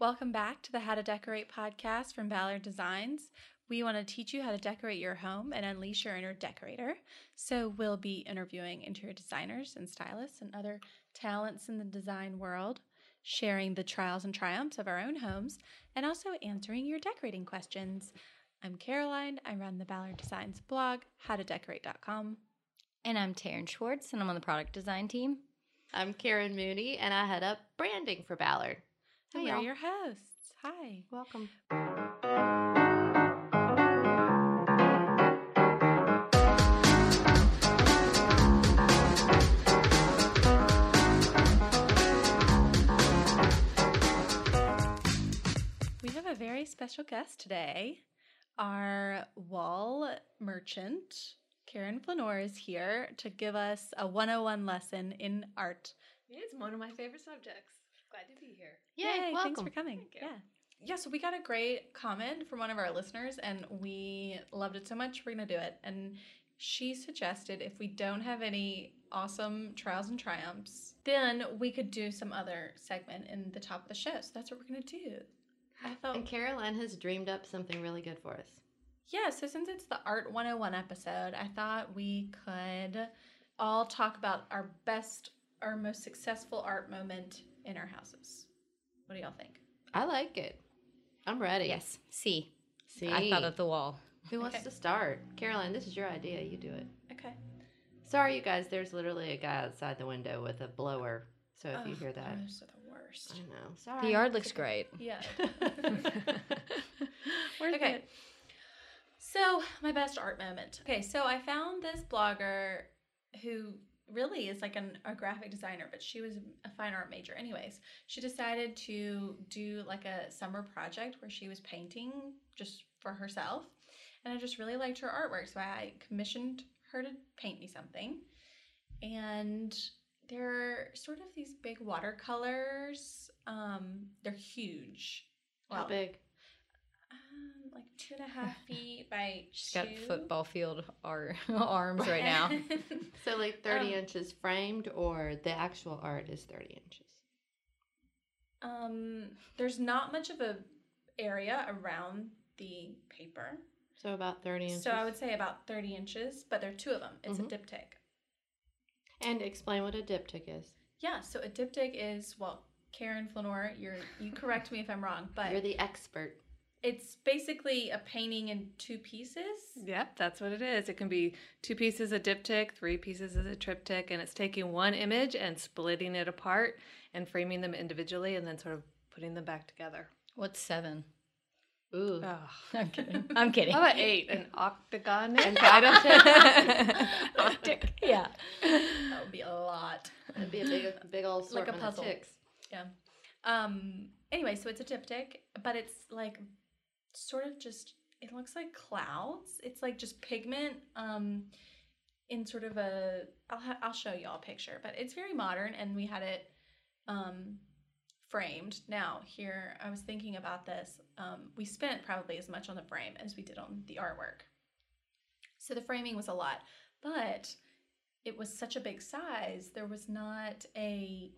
Welcome back to the How to Decorate podcast from Ballard Designs. We want to teach you how to decorate your home and unleash your inner decorator. So, we'll be interviewing interior designers and stylists and other talents in the design world, sharing the trials and triumphs of our own homes, and also answering your decorating questions. I'm Caroline. I run the Ballard Designs blog, howtodecorate.com. And I'm Taryn Schwartz, and I'm on the product design team. I'm Karen Mooney, and I head up branding for Ballard. And Hey, we're your hosts. Hi. Welcome. We have a very special guest today. Our wall merchant, Karen Flanor, is here to give us a 101 lesson in art. It's one of my favorite subjects. Glad to be here. Yay, Thanks welcome. for coming. Thank you. Yeah. Yeah, so we got a great comment from one of our listeners and we loved it so much, we're going to do it. And she suggested if we don't have any awesome trials and triumphs, then we could do some other segment in the top of the show. So that's what we're going to do. I thought And Caroline has dreamed up something really good for us. Yeah, so since it's the Art 101 episode, I thought we could all talk about our best, our most successful art moment in our houses. What do y'all think? I like it. I'm ready. Yes, C. See, I thought of the wall. who wants Okay. to start? Caroline, this is your idea. You do it. Okay. Sorry, you guys. There's literally a guy outside the window with a blower. So if you hear that, Those are the worst. I know. Sorry. The yard looks great. Yeah. Where's okay. it? So, my best art moment. Okay, so I found this blogger who really is like an, a graphic designer, but she was a fine art major. Anyways, she decided to do like a summer project where she was painting just for herself. And I just really liked her artwork. So, I commissioned her to paint me something. And they're sort of these big watercolors. Um, they're huge. How big? Like two and a half feet by She's got football field ar- arms right now. So like 30 Um, inches framed, or the actual art is 30 inches. um, there's not much of a area around the paper, So about 30 inches. so I would say about thirty inches. But there are two of them. It's Mhm. a diptych. And explain what a diptych is. Yeah. So a diptych is well, Karen Flanor, you're you correct me if I'm wrong, but You're the expert. It's basically a painting in two pieces. Yep, that's what it is. It can be two pieces of diptych, three pieces of a triptych, and it's taking one image and splitting it apart and framing them individually and then sort of putting them back together. What's seven? Ooh. Oh. I'm kidding. I'm kidding. How about eight? An octagon? And I don't Yeah. That would be a lot. That'd be a big, big old Like a puzzle. of. Yeah. Um. Anyway, so it's a diptych, but it's like sort of just. It looks like clouds. It's like just pigment. Um, in sort of a. I'll ha- I'll show you all a picture, but it's very modern, and we had it, um, framed. Now here, I was thinking about this. Um, we spent probably as much on the frame as we did on the artwork. So the framing was a lot, but it was such a big size. There was not a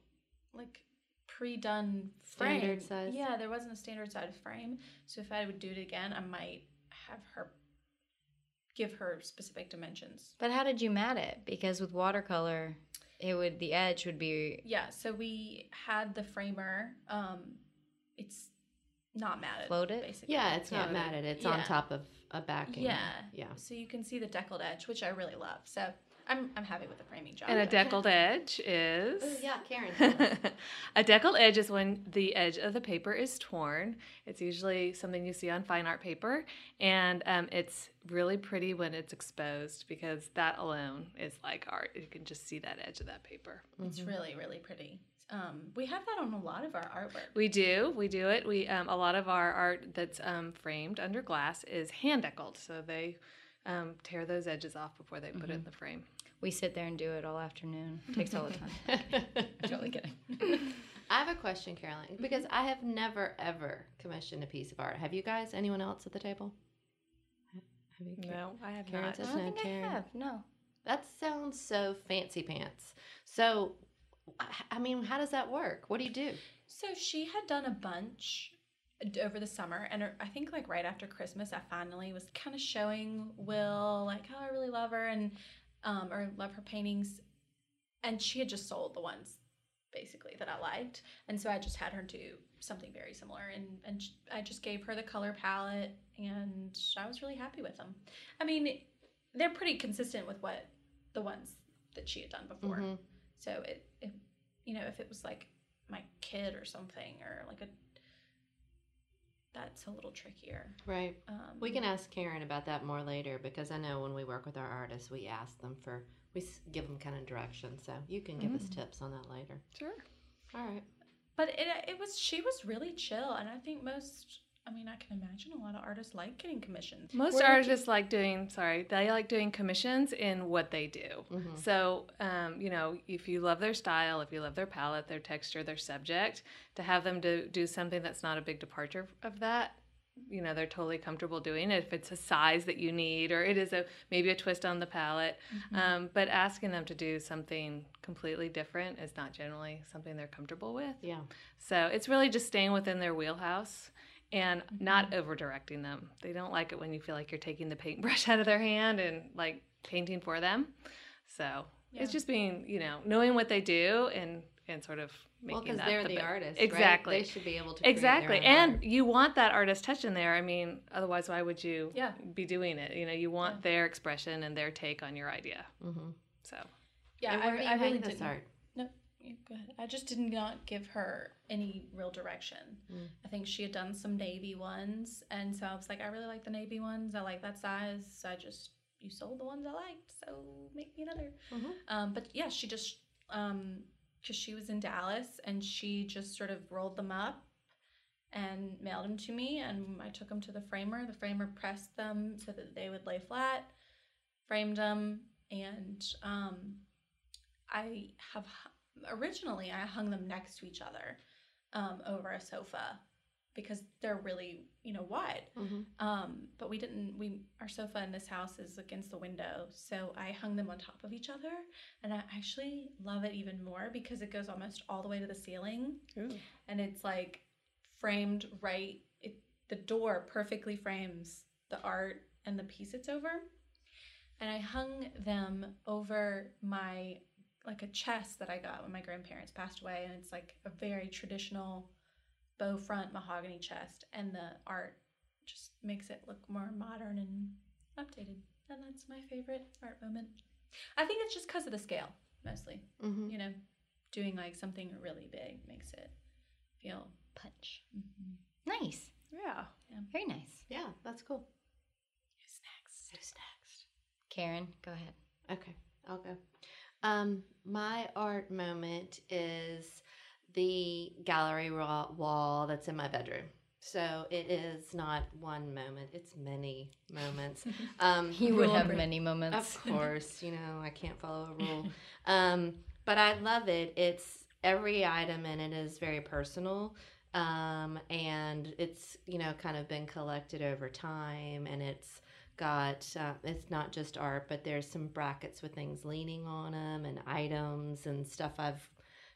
like pre-done frame. Standard size? Yeah, there wasn't a standard size frame. So if I would do it again, I might have her give her specific dimensions. But how did you mat it? Because with watercolor, it would the edge would be Yeah, so we had the framer. Um, it's not matted. Floated? basically. Yeah, it's not Yeah. matted. It's Yeah. on top of a backing. Yeah. Yeah. So you can see the deckled edge, which I really love. So I'm I'm happy with the framing job. And a deckled edge is. Ooh, yeah, Karen. a deckled edge is when the edge of the paper is torn. It's usually something you see on fine art paper, and um, it's really pretty when it's exposed because that alone is like art. You can just see that edge of that paper. It's really really pretty. Um, we have that on a lot of our artwork. We do, we do it. We um, a lot of our art that's um, framed under glass is hand deckled, so they um, tear those edges off before they put it in the frame. We sit there and do it all afternoon. takes all the time. totally kidding. I have a question, Caroline, mm-hmm. because I have never ever commissioned a piece of art. Have you guys? Anyone else at the table? Have you? No, I have Karen not. says I don't no, think I have. No. That sounds so fancy pants. So, I- I mean, how does that work? What do you do? So she had done a bunch over the summer, and er, I think like right after Christmas, I finally was kind of showing Will like, oh, I really love her and um, or love her paintings, and she had just sold the ones basically that I liked, and so I just had her do something very similar, and and I just gave her the color palette, and I was really happy with them. I mean, they're pretty consistent with what the ones that she had done before. Mhm. So it, it, you know, if it was like my kid or something, or like a, that's a little trickier. Right. Um, We can ask Karen about that more later because I know when we work with our artists, we ask them for we give them kind of direction. So you can give us tips on that later. Sure. All right. But it, it was she was really chill, and I think most. I mean, I can imagine a lot of artists like getting commissions. Most Where did you- artists like doing, sorry, they like doing commissions in what they do. Mhm. So, um, you know, if you love their style, if you love their palette, their texture, their subject, to have them do, do something that's not a big departure of that, you know, they're totally comfortable doing it. If it's a size that you need, or it is a maybe a twist on the palette, um, but asking them to do something completely different is not generally something they're comfortable with. Yeah. So it's really just staying within their wheelhouse and not over directing them. They don't like it when you feel like you're taking the paintbrush out of their hand and like painting for them. So Yeah. it's just being, you know, knowing what they do and and sort of making Well, because that they're the, bit- artists. Exactly. Right? They should be able to. create their Exactly. own And art. you want that artist touch in there. I mean, otherwise why would you Yeah. be doing it? You know, you want Yeah. their expression and their take on your idea. Mm-hmm. So Yeah, I, where do you I really this didn't. art? No, you go ahead. I just did not give her any real direction. Mm. I think she had done some navy ones, and so I was like, I really like the navy ones. I like that size. So I just you sold the ones I liked, so make me another. Mhm. Um, but yeah, she just um, because she was in Dallas, and she just sort of rolled them up and mailed them to me, and I took them to the framer. The framer pressed them so that they would lay flat, framed them, and um, I have originally I hung them next to each other um, over a sofa because they're really you know wide. Mhm. Um, but we didn't. We our sofa in this house is against the window, so I hung them on top of each other, and I actually love it even more because it goes almost all the way to the ceiling, and it's like framed right. It the door perfectly frames the art and the piece it's over, and I hung them over my like a chest that I got when my grandparents passed away, and it's like a very traditional bow front mahogany chest, and the art just makes it look more modern and updated. And that's my favorite art moment. I think it's just because of the scale, mostly. Mhm. You know, doing like something really big makes it feel. Punch. mhm. Nice. yeah. Very nice. Yeah, that's cool. Who's next? Who's next? Karen, go ahead. Okay, I'll go. Um, my art moment is the gallery wa- wall that's in my bedroom. So it is not one moment; it's many moments. Um, You would have many moments. Of course, you know I can't follow a rule, um, but I love it. It's every item in it is very personal, um, and it's you know kind of been collected over time, and it's got uh, it's not just art, but there's some brackets with things leaning on them and items and stuff I've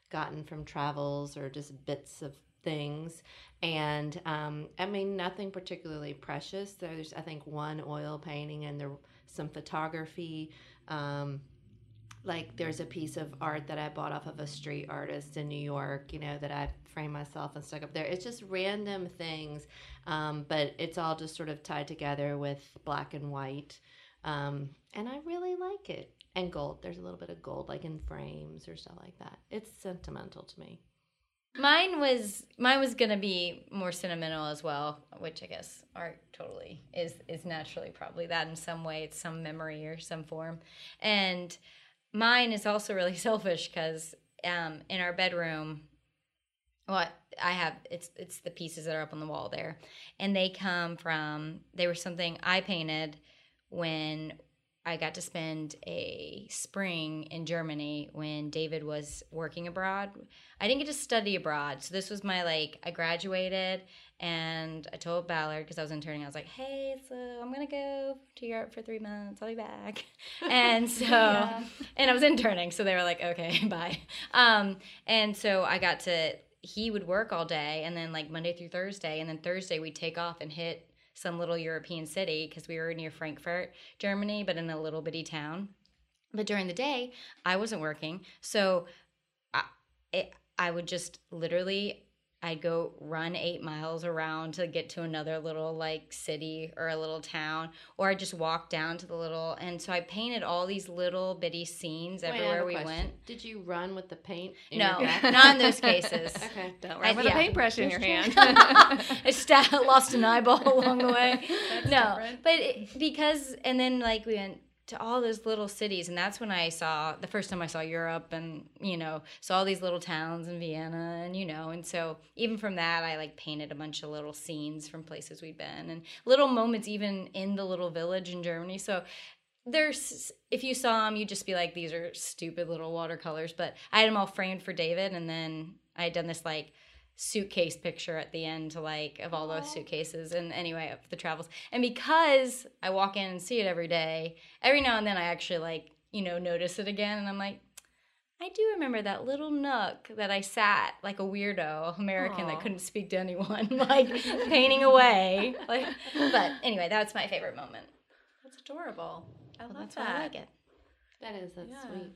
gotten from travels or just bits of things. And um, i mean nothing particularly precious. There's i think one oil painting and there some photography um, like there's a piece of art that i bought off of a street artist in new york you know that i framed myself and stuck up there. It's just random things um, but it's all just sort of tied together with black and white um, and i really like it. And gold. There's a little bit of gold like in frames or stuff like that. It's sentimental to me. Mine was mine was gonna be more sentimental as well, which I guess art totally is is naturally probably that in some way. It's some memory or some form, and mine is also really selfish because um, in our bedroom, what I have it's it's the pieces that are up on the wall there, and they come from they were something I painted when I got to spend a spring in Germany when David was working abroad. I didn't get to study abroad. So this was my like I graduated and I told Ballard because I was interning. I was like, "Hey, so I'm going to go to Europe for 3 months. I'll be back." And so Yeah. and I was interning, so they were like, "Okay, bye." Um and so I got to he would work all day and then like Monday through Thursday and then Thursday we'd take off and hit some little European city because we were near Frankfurt, Germany, but in a little bitty town. But during the day, I wasn't working, so I, it, I would just literally I'd go run eight miles around to get to another little like city or a little town, or I'd just walk down to the little. And so I painted all these little bitty scenes Wait, everywhere we question. went. Did you run with the paint? In No, not in those cases. okay. Don't I- run with yeah. a paintbrush in your hand. I sta- lost an eyeball along the way. That's no, different. but it, because and then like we went to all those little cities, and that's when I saw the first time I saw Europe, and you know saw all these little towns in Vienna, and you know, and so even from that, I like painted a bunch of little scenes from places we'd been, and little moments even in the little village in Germany. So there's if you saw them, you'd just be like, these are stupid little watercolors. But I had them all framed for David, and then I had done this like suitcase picture at the end to like of all those oh. suitcases and anyway of the travels and because i walk in and see it every day every now and then i actually like you know notice it again and i'm like i do remember that little nook that i sat like a weirdo american Aw. that couldn't speak to anyone like painting away like but anyway that's my favorite moment That's adorable. I well, love that's that. why i like it That is that's Yeah. sweet.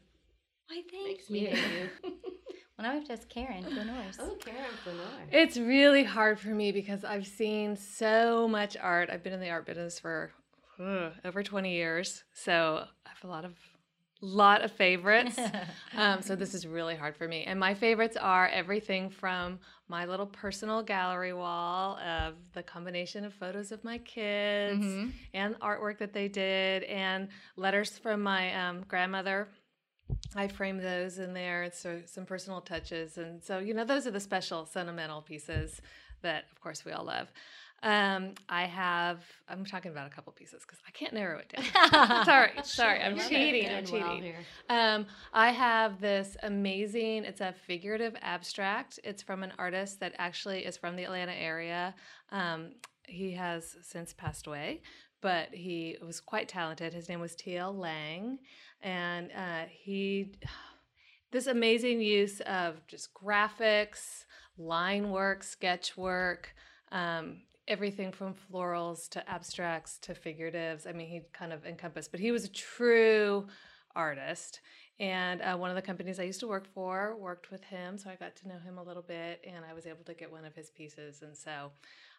why thank Makes me you hate you. well now we have to ask karen for yours Oh, Karen Flanor. It's really hard for me because I've seen so much art. I've been in the art business for ugh, over 20 years, so I have a lot of lot of favorites. um, so this is really hard for me. And my favorites are everything from my little personal gallery wall of the combination of photos of my kids Mhm. and artwork that they did, and letters from my um, grandmother. I framed those in there. So some personal touches, and so you know those are the special sentimental pieces that, of course, we all love. Um, I have. I'm talking about a couple pieces because I can't narrow it down. sorry, sorry, I'm cheating. I'm Doing well cheating. Um, I have this amazing. It's a figurative abstract. It's from an artist that actually is from the Atlanta area. Um, he has since passed away, but he was quite talented. His name was T.L. Lang, and uh, he this amazing use of just graphics, line work, sketch work. Um, everything from florals to abstracts to figuratives. I mean, he kind of encompassed, but he was a true artist. And uh, one of the companies I used to work for worked with him, so I got to know him a little bit, and I was able to get one of his pieces. And so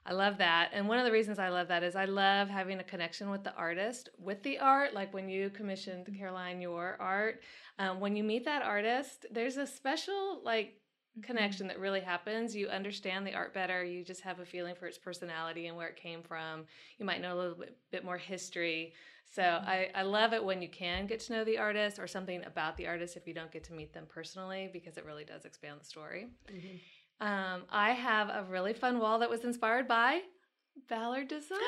I love that. And one of the reasons I love that is I love having a connection with the artist, with the art. Like when you commissioned Caroline your art, um, when you meet that artist, there's a special like connection that really happens. You understand the art better. You just have a feeling for its personality and where it came from. You might know a little bit, bit more history. So I, I love it when you can get to know the artist or something about the artist if you don't get to meet them personally because it really does expand the story. Mhm. Um, I have a really fun wall that was inspired by Ballard Designs,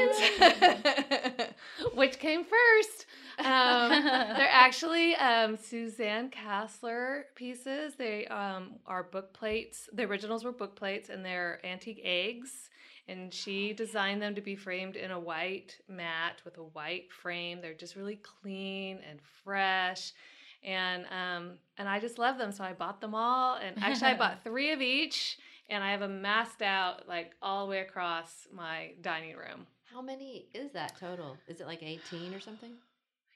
which came first. Um, they're actually um, Suzanne Kasler pieces. They um, are book plates. The originals were book plates, and they're antique eggs. And she designed them to be framed in a white mat with a white frame. They're just really clean and fresh. And um, and I just love them, so I bought them all. And actually, I bought three of each, and I have them masked out like all the way across my dining room. How many is that total? Is it like 18 or something?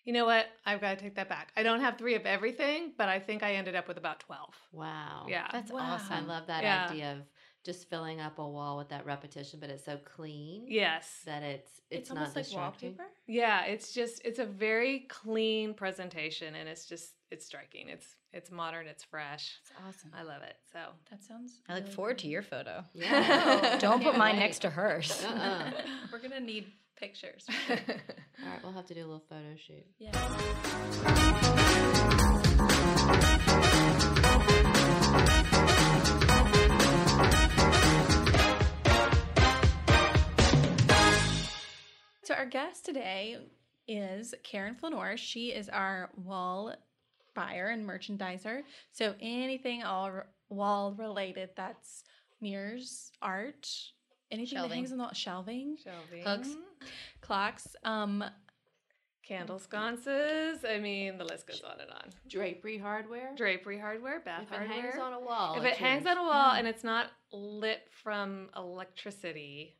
You know what? I've got to take that back. I don't have three of everything, but I think I ended up with about 12. Wow. Yeah. That's Wow. awesome. I love that Yeah. idea of just filling up a wall with that repetition, but it's so clean Yes. that it's it's, It's, not almost like wallpaper. Yeah, it's just it's a very clean presentation and it's just it's striking. It's it's modern, it's fresh. That's awesome. I love it. So That sounds. I look really forward good. to your photo. Yeah. Don't put mine wait. next to hers. Uh-uh. We're gonna need pictures. All right, we'll have to do a little photo shoot. Yeah. So our guest today is Karen Flanor. She is our wall buyer and merchandiser. So anything all wall related that's mirrors, art, anything that Shelving. hangs on the shelving, Shelby. Hooks. clocks. Um, Candle sconces. I mean, the list goes on and on. Drapery hardware. Drapery hardware, bath if it hangs on a wall. if it it's hangs on a wall and it's not lit from electricity,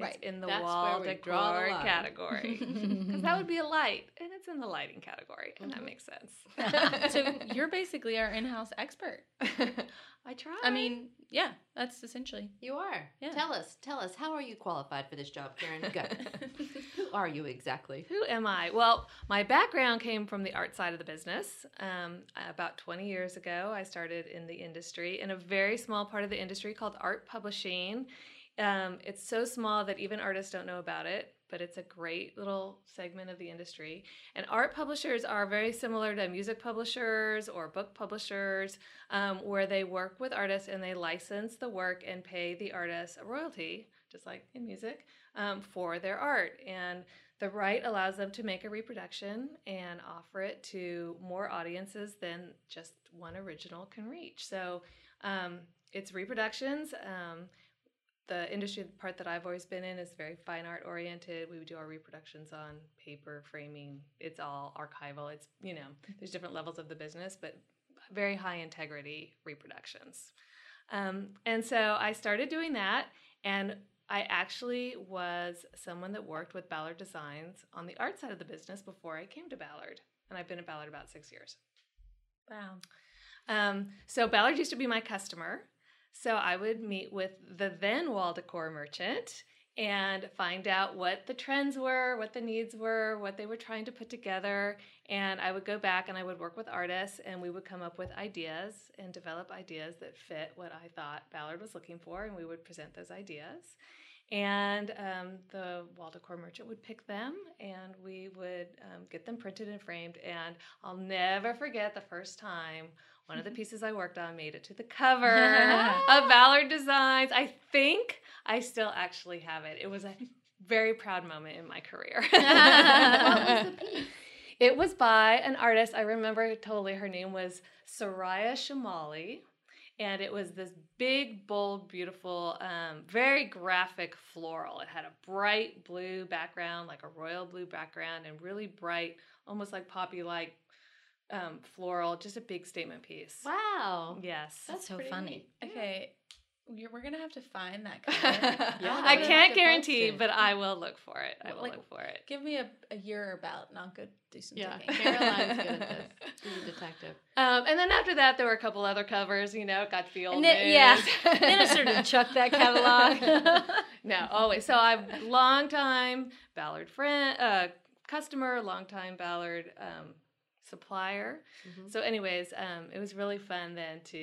Right. it's in the That's wall where we draw the decor line. category. Because that would be a light, and it's in the lighting category, and Mhm. that makes sense. so you're basically our in-house expert. I try. I mean, yeah, that's essentially. You are. Yeah. Tell us. Tell us. How are you qualified for this job, Karen? Go. Who are you exactly? Who am I? Well, my background came from the art side of the business. Um, about 20 years ago, I started in the industry, in a very small part of the industry called art publishing. Um, it's so small that even artists don't know about it, but it's a great little segment of the industry. And art publishers are very similar to music publishers or book publishers, um, where they work with artists and they license the work and pay the artists a royalty, just like in music, um, for their art. And the right allows them to make a reproduction and offer it to more audiences than just one original can reach. So um, it's reproductions. Um, the industry part that I've always been in is very fine art oriented. We would do our reproductions on paper, framing. It's all archival. It's, you know, there's different levels of the business, but very high integrity reproductions. Um, and so I started doing that, and I actually was someone that worked with Ballard Designs on the art side of the business before I came to Ballard. And I've been at Ballard about six years. Wow. Um, so Ballard used to be my customer. So I would meet with the then wall decor merchant and find out what the trends were, what the needs were, what they were trying to put together. And I would go back and I would work with artists and we would come up with ideas and develop ideas that fit what I thought Ballard was looking for. And we would present those ideas. And um, the wall decor merchant would pick them and we would um, get them printed and framed. And I'll never forget the first time one of the pieces I worked on made it to the cover of Ballard Designs. I think I still actually have it. It was a very proud moment in my career. Was? It was by an artist. I remember totally. Her name was Soraya Shamali. And it was this big, bold, beautiful, um, very graphic floral. It had a bright blue background, like a royal blue background, and really bright, almost like poppy like um, floral. Just a big statement piece. Wow. Yes. That's so funny. neat. Okay, we're, we're gonna have to find that cover. Yeah, I can't guarantee, post but I will look for it. I will like- look for it. Give me a, a year about, and I'll go do some Yeah. digging. Caroline's good at this. She's a detective. Um, and then after that, there were a couple other covers. You know, got to the old And then, yeah, news. then I started to chuck that catalog. no, always. So I'm long time Ballard friend, uh, customer, long time Ballard um, supplier. Mhm. So, anyways, um, it was really fun then to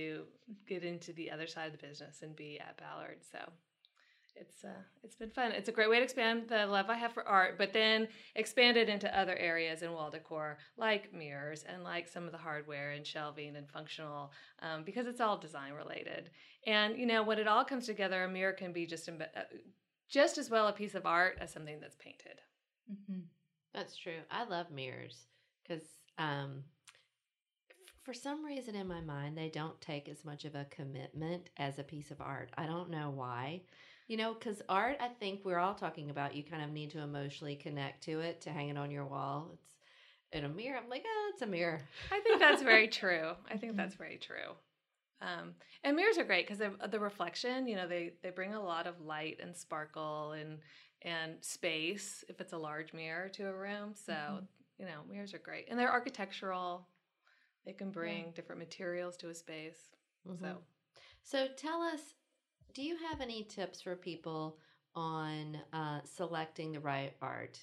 get into the other side of the business and be at Ballard. So. It's uh, it's been fun. It's a great way to expand the love I have for art, but then expand it into other areas in wall decor, like mirrors and like some of the hardware and shelving and functional, um, because it's all design related. And you know, when it all comes together, a mirror can be just imbe- uh, just as well a piece of art as something that's painted. Mhm. That's true. I love mirrors because um, for some reason in my mind, they don't take as much of a commitment as a piece of art. I don't know why. You know, because art, I think we're all talking about, you kind of need to emotionally connect to it to hang it on your wall. It's in a mirror. I'm like, oh, it's a mirror. I think that's very true. I think that's very true. Um, and mirrors are great because of the reflection. You know, they they bring a lot of light and sparkle and and space if it's a large mirror to a room. So Mhm. You know, mirrors are great, and they're architectural. They can bring different materials to a space. Mhm. So So tell us, do you have any tips for people on uh, selecting the right art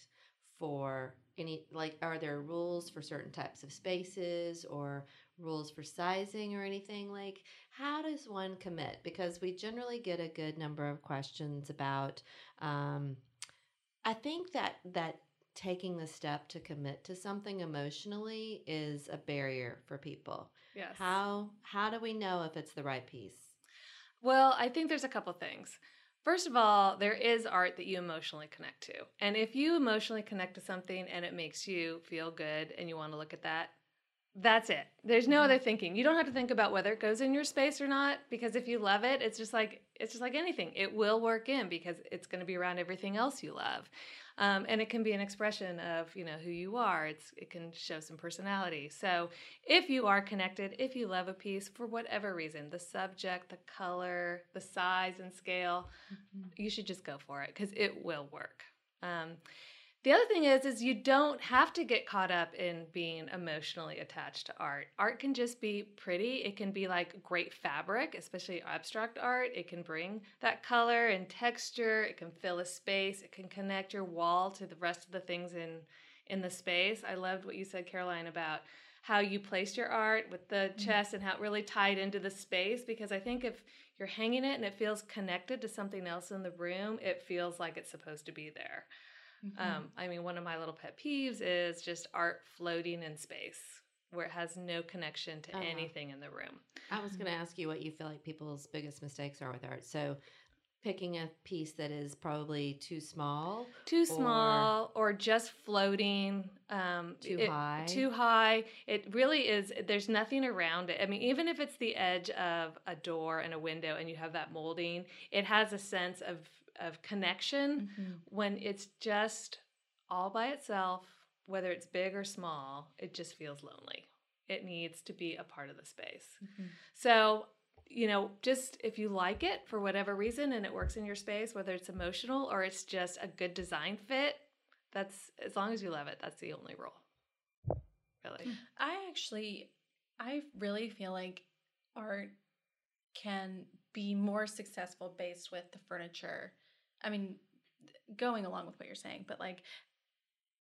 for any, like, are there rules for certain types of spaces or rules for sizing or anything? Like, how does one commit? Because we generally get a good number of questions about, um, I think that, that taking the step to commit to something emotionally is a barrier for people. yes. How how do we know if it's the right piece? Well, I think there's a couple things. First of all, there is art that you emotionally connect to. And if you emotionally connect to something and it makes you feel good and you want to look at that, That's it. There's no other thinking. You don't have to think about whether it goes in your space or not because if you love it, it's just like it's just like anything. It will work in because it's going to be around everything else you love. Um, and it can be an expression of you know who you are. It's it can show some personality. So if you are connected, if you love a piece for whatever reason, the subject, the color, the size and scale, you should just go for it because it will work. Um, the other thing is is you don't have to get caught up in being emotionally attached to art. Art can just be pretty. It can be like great fabric, especially abstract art. It can bring that color and texture. It can fill a space. It can connect your wall to the rest of the things in in the space. I loved what you said Caroline about how you placed your art with the mm-hmm. chest and how it really tied into the space because I think if you're hanging it and it feels connected to something else in the room, it feels like it's supposed to be there. Um, I mean, one of my little pet peeves is just art floating in space where it has no connection to Uh-huh. anything in the room. I was going to ask you what you feel like people's biggest mistakes are with art. So, picking a piece that is probably too small, Too small or, just floating. Um, Too it- high. Too high. It really is. There's nothing around it. I mean, even if it's the edge of a door and a window and you have that molding, it has a sense of, of connection. Mm-hmm. when it's just all by itself, whether it's big or small, it just feels lonely. It needs to be a part of the space. Mm-hmm. So, you know, just if you like it for whatever reason and it works in your space, whether it's emotional or it's just a good design fit, that's as long as you love it, that's the only rule. Really. I actually, I really feel like art can be more successful based with the furniture. I mean, going along with what you're saying, but like,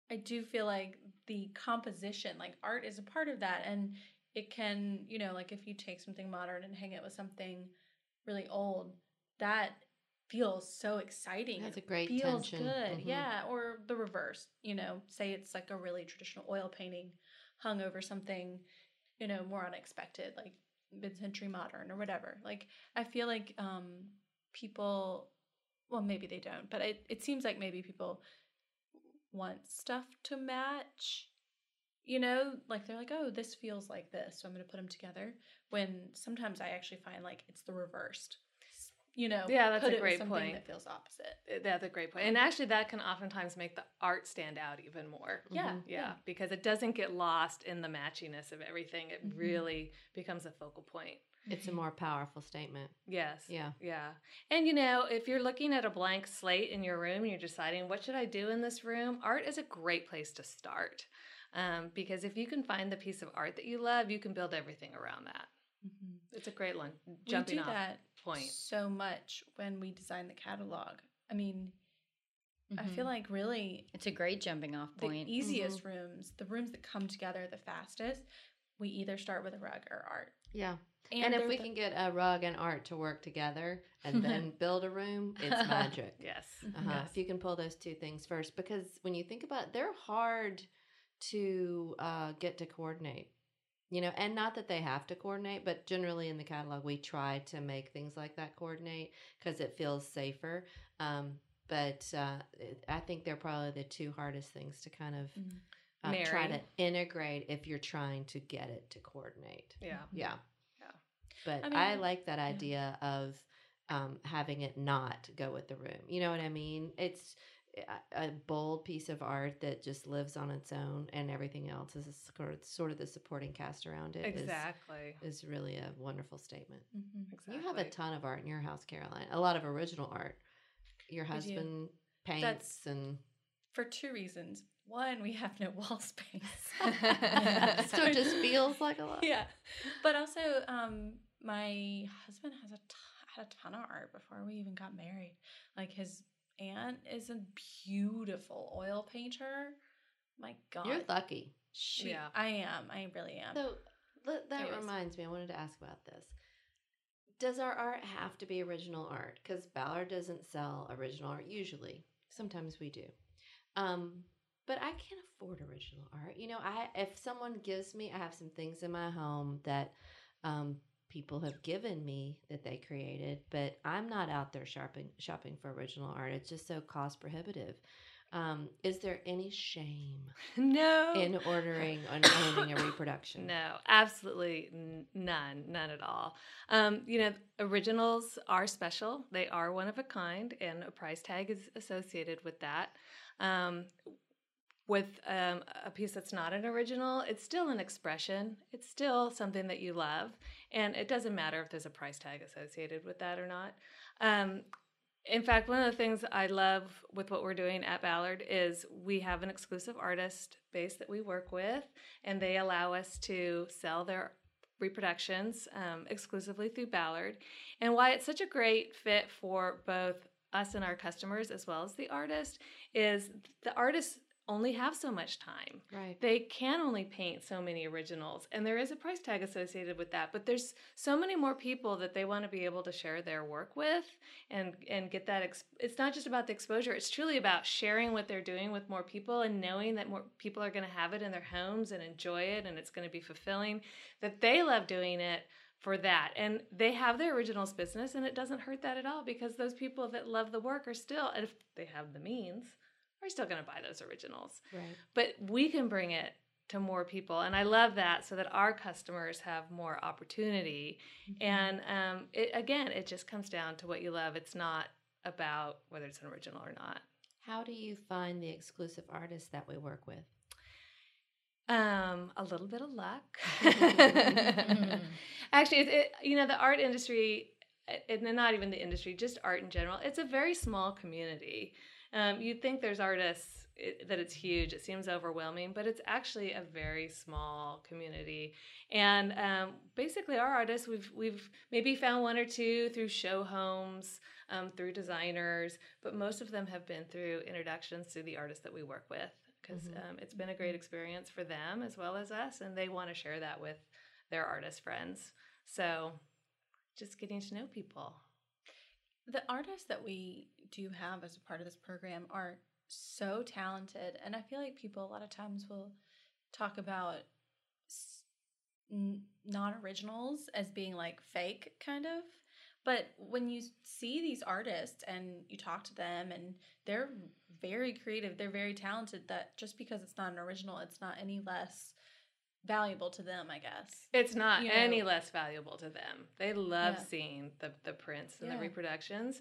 I do feel like the composition, like art is a part of that. And it can, you know, like if you take something modern and hang it with something really old, that feels so exciting. That's a great feels tension. good. Mhm. Yeah. Or the reverse, you know, say it's like a really traditional oil painting hung over something, you know, more unexpected, like mid-century modern or whatever. Like I feel like um people well maybe they don't, but it, it seems like maybe people want stuff to match. You know, like they're like, oh, this feels like this, so I'm going to put them together. When sometimes I actually find like it's the reversed. You know, Yeah, that's put a it great point. That feels opposite. Uh, That's a great point. And actually, that can oftentimes make the art stand out even more. Yeah, Yeah, because it doesn't get lost in the matchiness of everything. It Mhm. really becomes a focal point. it's a more powerful statement. Yes. Yeah. Yeah. And you know, if you're looking at a blank slate in your room and you're deciding what should I do in this room, art is a great place to start. Um, because if you can find the piece of art that you love, you can build everything around that. Mhm. It's a great one. We Jumping do off that point. so much when we design the catalog. I mean, I Mhm. feel like really it's a great jumping off point. the point. easiest rooms, the rooms that come together the fastest, we either start with a rug or art. Yeah. And, if we the- can get a rug and art to work together and then build a room, it's magic. Yes. Uh-huh. Yes. If you can pull those two things first, because when you think about it, they're hard to uh, get to coordinate. You know, and not that they have to coordinate, but generally in the catalog, we try to make things like that coordinate because it feels safer. Um, but uh, I think they're probably the two hardest things to kind of Mhm. uh, try to integrate if you're trying to get it to coordinate. Yeah. Yeah. Yeah. But I I, like that idea of um, having it not go with the room. You know what I mean? It's a, bold piece of art that just lives on its own, and everything else is a sort of, sort of the supporting cast around it. is- Exactly. Is, really a wonderful statement. Mhm. Exactly. You have a ton of art in your house, Caroline. A lot of original art. Your husband paints That's- and For two reasons. One, we have no wall space. so it just feels like a lot. yeah. But also, um, my husband has a t- had a ton of art before we even got married. Like his aunt is a beautiful oil painter. My God, You're lucky. she, Yeah. I am. I really am. So that Anyways. reminds me, I wanted to ask about this. Does our art have to be original art? Because Ballard doesn't sell original art usually. Sometimes we do. Um, but I can't afford original art. You know, I if someone gives me, I have some things in my home that um, people have given me that they created, but I'm not out there shopping shopping for original art. It's just so cost prohibitive. Um, is there any shame no. in ordering and owning a reproduction? No, absolutely none, none at all. Um, you know, originals are special. They are one of a kind, and a price tag is associated with that. Um, with um, a piece that's not an original, it's still an expression. It's still something that you love, and it doesn't matter if there's a price tag associated with that or not. Um, in fact, one of the things I love with what we're doing at Ballard is we have an exclusive artist base that we work with, and they allow us to sell their reproductions um, exclusively through Ballard. And why it's such a great fit for both us and our customers as well as the artist is the artists only have so much time. Right. They can only paint so many originals, and there is a price tag associated with that. But there's so many more people that they want to be able to share their work with, and and get that. It's not just about the exposure; it's truly about sharing what they're doing with more people, and knowing that more people are going to have it in their homes and enjoy it, and it's going to be fulfilling. That they love doing it for that. And they have their originals business, and it doesn't hurt that at all because those people that love the work are still, if they have the means, are still going to buy those originals. Right. But we can bring it to more people, and I love that so that our customers have more opportunity. Mm-hmm. And um, it, again, it just comes down to what you love. It's not about whether it's an original or not. How do you find the exclusive artists that we work with? Um, a little bit of luck. Actually, it, it, you know, the art industry, and not even the industry, just art in general, it's a very small community. Um, you'd think there's artists it, that it's huge. It seems overwhelming, but it's actually a very small community. And um, basically, our artists, we've we've maybe found one or two through show homes, um, through designers, but most of them have been through introductions to the artists that we work with because Mhm. um, it's been a great experience for them as well as us, and they want to share that with their artist friends. So, just getting to know people. The artists that we do you have as a part of this program are so talented, and I feel like people a lot of times will talk about non-originals as being like fake, kind of. But when you see these artists and you talk to them, and they're very creative, they're very talented. That just because it's not an original, it's not any less valuable to them, I guess. It's not you any less valuable to them. They love Yeah. seeing the, the prints and the reproductions.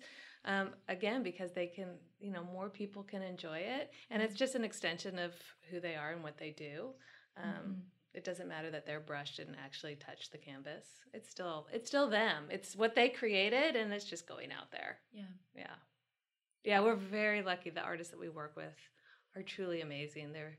Um, again, because they can, you know, more people can enjoy it. And it's just an extension of who they are and what they do. Um, Mhm. It doesn't matter that their brush didn't actually touch the canvas. It's still it's still them. It's what they created and it's just going out there. Yeah. Yeah. Yeah, we're very lucky. The artists that we work with are truly amazing. They're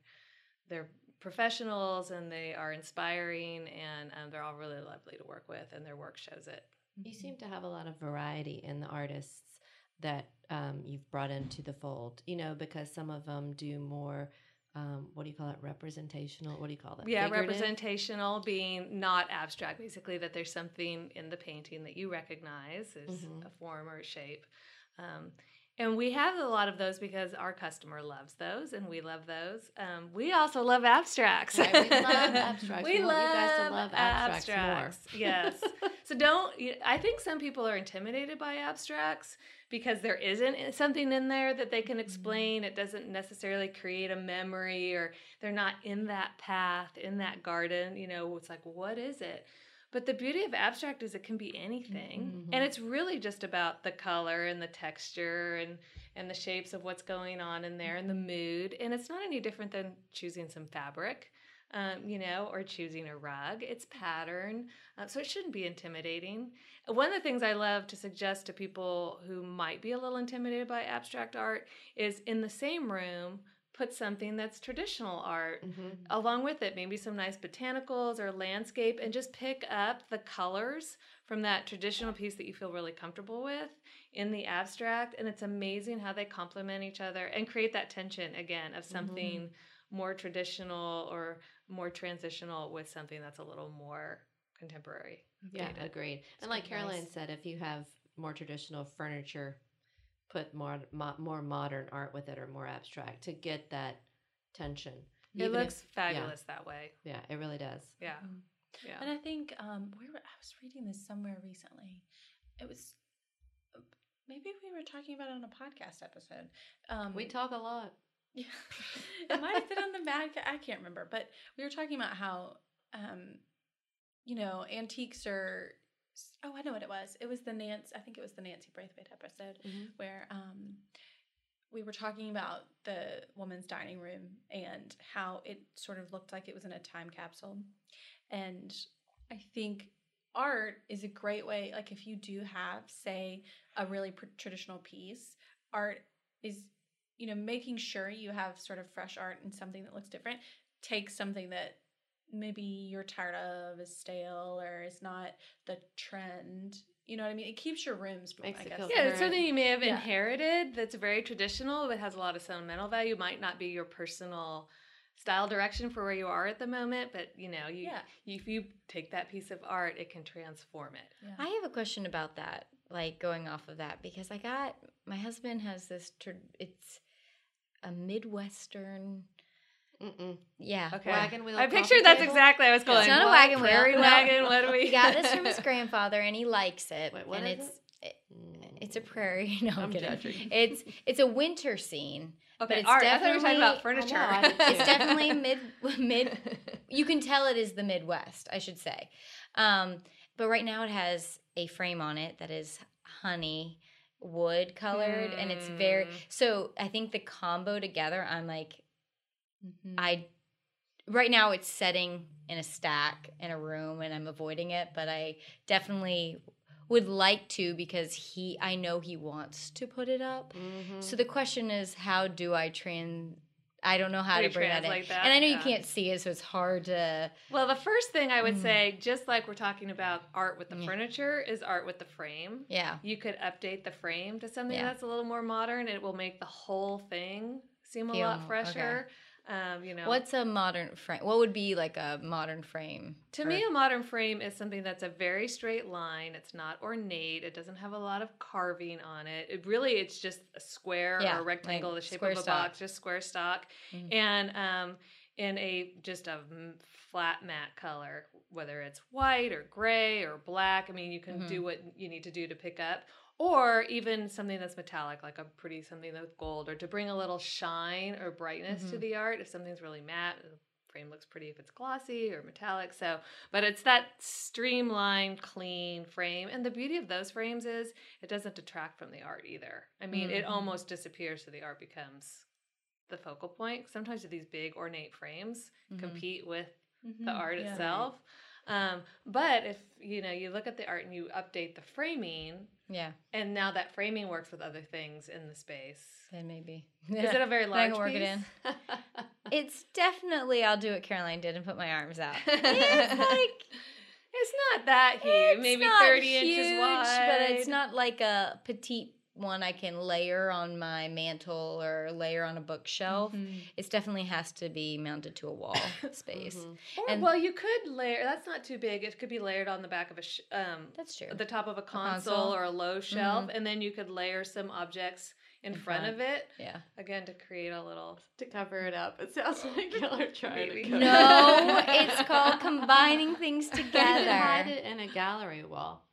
they're professionals and they are inspiring and um, they're all really lovely to work with and their work shows it. You seem to have a lot of variety in the artists that um, you've brought into the fold, you know, because some of them do more, um, what do you call it, representational? What do you call that? Yeah, Figurative? representational being not abstract, basically that there's something in the painting that you recognize as Mhm. a form or a shape. Um, and we have a lot of those because our customer loves those and we love those. Um, we also love abstracts. Right, we love abstracts. We We want you guys to love love abstracts more. Yes. so don't, I think some people are intimidated by abstracts because there isn't something in there that they Mm-hmm. can explain. It doesn't necessarily create a memory or they're not in that path, in that garden. You know, it's like, what is it? But the beauty of abstract is it can be anything. Mhm. And it's really just about the color and the texture and, and the shapes of what's going on in there and the mood. And it's not any different than choosing some fabric, um, you know, or choosing a rug. It's pattern. Uh, so it shouldn't be intimidating. One of the things I love to suggest to people who might be a little intimidated by abstract art is in the same room, put something that's traditional art Mhm. along with it maybe some nice botanicals or landscape and just pick up the colors from that traditional piece that you feel really comfortable with in the abstract and it's amazing how they complement each other and create that tension again of something more traditional or more transitional with something that's a little more contemporary Yeah, agreed. It's and like nice. Caroline said, if you have more traditional furniture, put more mo- more modern art with it or more abstract to get that tension. it Even looks if- fabulous that way yeah, yeah, it really does. yeah Mhm. yeah And I think um, we were I was reading this somewhere recently. It was maybe we were talking about it on a podcast episode. Um, We talk a lot. Yeah. it might have been on the back I can't remember, but we were talking about how, um, you know, antiques are. Oh, I know what it was. It was the Nancy. I think it was the Nancy Braithwaite episode Mhm. where um, we were talking about the woman's dining room and how it sort of looked like it was in a time capsule. And I think art is a great way. Like if you do have, say, a really pr- traditional piece, art is you know making sure you have sort of fresh art and something that looks different take something that maybe you're tired of is stale or is not the trend you know what i mean it keeps your rooms Makes I it guess. feel Yeah, it's something you may have Yeah. inherited that's very traditional, but has a lot of sentimental value. Might not be your personal style direction for where you are at the moment, but you know, you, Yeah. if you take that piece of art, it can transform it. yeah. I have a question about that, like going off of that, because I got my husband has this. Tr- it's a midwestern. Mm-mm. Yeah. Okay. Wagon wheel I pictured that's table? exactly. I was going. It's not a wagon wheel. Prairie No. wagon. What do we? He got this from his grandfather, and he likes it. Wait, what and is it's it- Mm. it's a prairie. No, I'm, I'm kidding. judging. It's it's a winter scene. okay, it's art. I thought we were talking about furniture. I know, I did too. It's definitely mid mid. You can tell it is the Midwest, I should say. Um, but right now it has a frame on it that is honey wood colored, and it's very. Hmm. So I think the combo together, I'm like, Mhm. I. Right now it's setting in a stack in a room, and I'm avoiding it. But I definitely would like to because he, I know he wants to put it up. Mhm. So the question is, how do I trans? I don't know how to bring that in. translate that? And I know Yeah. you can't see it, so it's hard to. Well, the first thing I would Mm. say, just like we're talking about art with the Yeah. furniture, is art with the frame. Yeah. You could update the frame to something Yeah. that's a little more modern. It will make the whole thing seem a Feel lot fresher. Um, you know, What's a modern frame? What would be like a modern frame? to Or- me a modern frame is something that's a very straight line. It's not ornate. It doesn't have a lot of carving on it. It really it's just a square Yeah, or a rectangle, like the shape of a stock. box, just square stock, Mhm. and um, in a just a flat matte color, whether it's white or gray or black. I mean, you can Mhm. do what you need to do to pick up. Or even something that's metallic, like a pretty something with gold, or to bring a little shine or brightness to Mhm. the art. If something's really matte, the frame looks pretty if it's glossy or metallic. So, but it's that streamlined, clean frame. And the beauty of those frames is it doesn't detract from the art either. I mean, it Mhm. almost disappears, so the art becomes the focal point. Sometimes these big ornate frames Mhm. compete with the art Yeah. itself. Um, but if you know you look at the art and you update the framing, Yeah. and now that framing works with other things in the space. Then maybe. Is it a very I large can work piece? it in. It's definitely. I'll do what Caroline did and put my arms out. it's like it's not that huge, maybe not thirty inches wide, but it's not like a petite one I can layer on my mantle or layer on a bookshelf. Mhm. It definitely has to be mounted to a wall space. Mhm. Or, and- well, you could layer. That's not too big. It could be layered on the back of a sh- um, That's true. the top of a console, console. or a low shelf, and then you could layer some objects in, In front, front. of it yeah. again to create a little. to cover it up. It sounds like y'all are trying Maybe. to cover No, it's called combining things You could hide together. it in a gallery wall.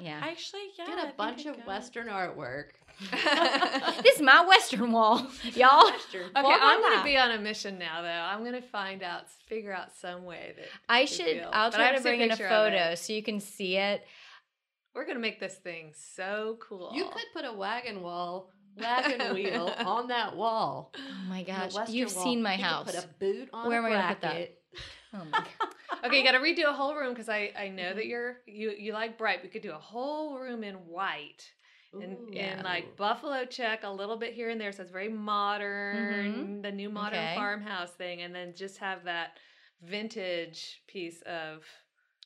Yeah. Actually, yeah. Get a bunch of. Western artwork. this is my western wall, y'all. Western. Okay, Blah, blah, I'm gonna be on a mission now, though. I'm gonna find out, figure out some way that I should. feel. I'll But I try have to see a bring in a picture of it. photo so you can see it. we're gonna make this thing so cool. You could put a wagon wall, wagon wheel on that wall. Oh my gosh, you've wall. seen my You could house. Put a boot on Where am I gonna put that? bracket. Oh my god. Okay, you got to redo a whole room because I I know Mm-hmm. that you're you you like bright. We could do a whole room in white and Ooh. and like buffalo check a little bit here and there, so it's very modern, the new modern Mm-hmm. Okay. farmhouse thing, and then just have that vintage piece of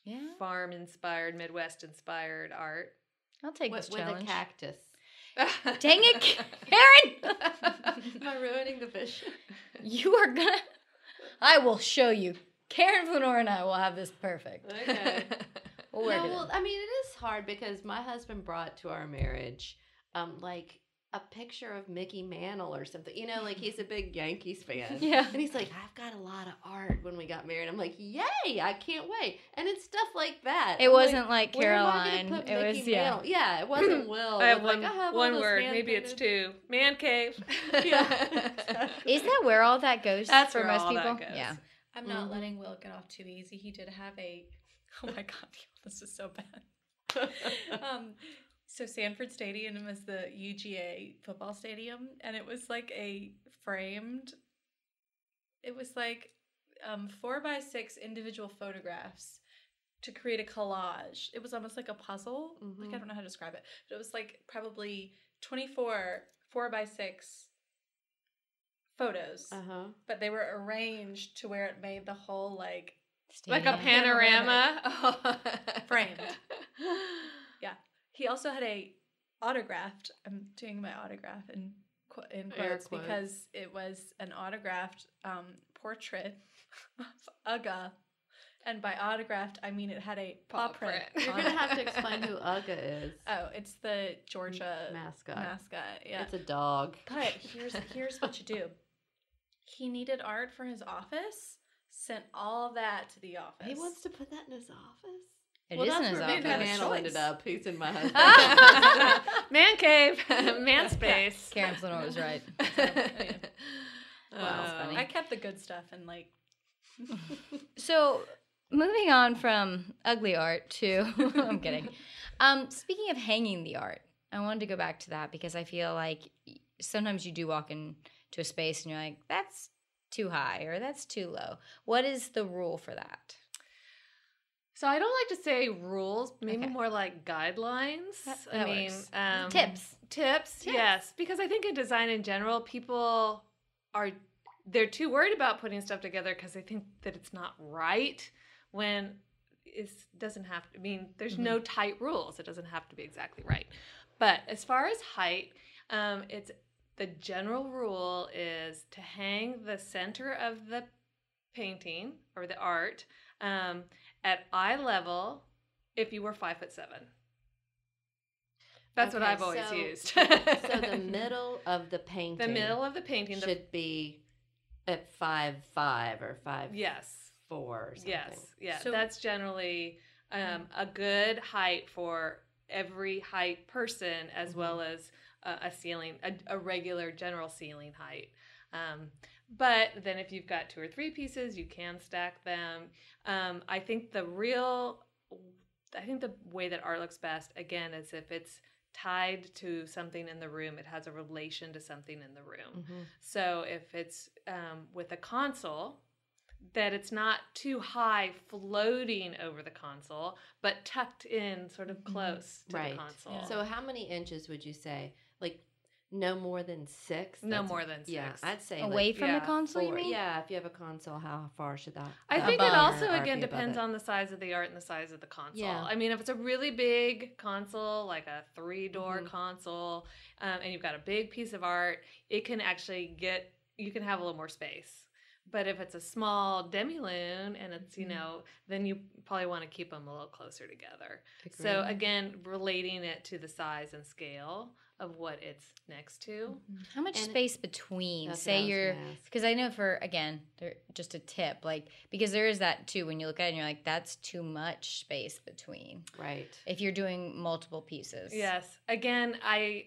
Yeah, farm inspired, Midwest inspired art. I'll take with, this with a cactus. Dang it, Karen! Am I ruining the vision? you are gonna. I will show you. Karen Flanor and I will have this perfect. Okay. We'll no, well. I mean, it is hard because my husband brought to our marriage, um, like a picture of Mickey Mantle or something. You know, like he's a big Yankees fan. Yeah. And he's like, I've got a lot of art when we got married. I'm like, yay, I can't wait. And it's stuff like that. It I'm wasn't like, where am I Caroline. put It Mickey was yeah. Mantle? Yeah, it wasn't Will. I have one, like, I have one word. hand Maybe it's two. Man cave. Yeah. Is that where all that goes That's for where most all that people? goes. Yeah. I'm not Mhm. letting Will get off too easy. He did have a. Oh my god, this is so bad. um, so Sanford Stadium was the UGA football stadium, and it was like a framed. It was like um, four by six individual photographs to create a collage. It was almost like a puzzle. Like I Mhm. don't know how to describe it, but it was like probably twenty four four by six photos, Uh-huh. but they were arranged to where it made the whole like like a panorama. Framed. Yeah, he also had a autographed. I'm doing my autograph in qu- in quotes quotes. because it was an autographed um, portrait of Uga, and by autographed I mean it had a paw, Paw print. print. You're gonna have to explain who Uga is. Oh, it's the Georgia mascot. mascot. Yeah, It's a dog. but here's here's what you do. He needed art for his office. Sent all that to the office. He wants to put that in his office. It well, is that's in his where Mickey Had a office. Mantle ended up. He's in my husband. man cave. man space. Karen Flanor was right. Wow, Uh, funny. I kept the good stuff and like So, moving on from ugly art to I'm kidding. Um, speaking of hanging the art, I wanted to go back to that because I feel like sometimes you do walk into a space and you're like, that's too high or that's too low. What is the rule for that? So I don't like to say rules, maybe Okay. more like guidelines. That- I mean, um, Tips. Tips, Tips. yes, because I think in design in general, people are they're too worried about putting stuff together because they think that it's not right when it doesn't have to. I mean, there's no tight rules. It doesn't have to be exactly right. But as far as height, um, it's the general rule is to hang the center of the painting or the art um, at eye level if you were five foot seven. That's what I've always so- used. so the middle of the painting the middle of the painting. The, should be at five five or five yes, four or something. yes, yeah. So- that's generally um, a good height for every height person, as Mhm. well as a ceiling, a, a regular general ceiling height. Um, but then if you've got two or three pieces, you can stack them. Um, I think the real, I think the way that art looks best again is if it's tied to something in the room. It has a relation to something in the room. Mhm. So if it's um, with a console, that it's not too high floating over the console, but tucked in sort of close to Right. the console. Yeah. So how many inches would you say? Like no more than six? no That's- more than six. Yeah, I'd say like Away from yeah, the console, you four. mean? Yeah, if you have a console, how far should that? I think it also again depends on the size of the art and the size of the console. Yeah. I mean, if it's a really big console, like a three door Mhm. console, um, and you've got a big piece of art, it can actually get you can have a little more space. But if it's a small demi-lune and it's you Mhm. know, then you probably want to keep them a little closer together. So again, relating it to the size and scale of what it's next to. How much And- space between? Say I you're because I know for again, there just a tip like because there is that too when you look at it and you're like that's too much space between right. if you're doing multiple pieces. Yes. Again, I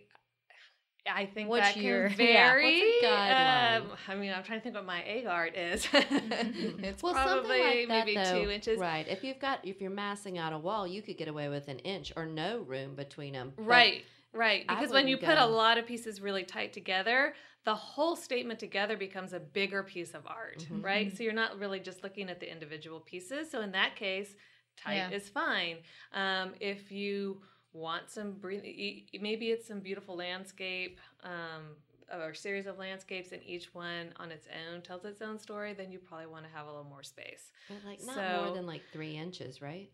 I think What's that your- can yeah, vary. what's? Um, I mean, I'm trying to think what my egg art is. It's well, probably something like that, maybe though, two inches. Right. If you've got if you're massing out a wall, you could get away with an inch or no room between them. Right, right. Because when you wouldn't put a lot of pieces really tight together, the whole statement together becomes a bigger piece of art, Mhm. right? So you're not really just looking at the individual pieces. So in that case, tight Yeah. is fine. Um, if you want some breath- y- y- maybe it's some beautiful landscape um, or series of landscapes, and each one on its own tells its own story. Then you probably want to have a little more space. But like not So- more than like three inches, right?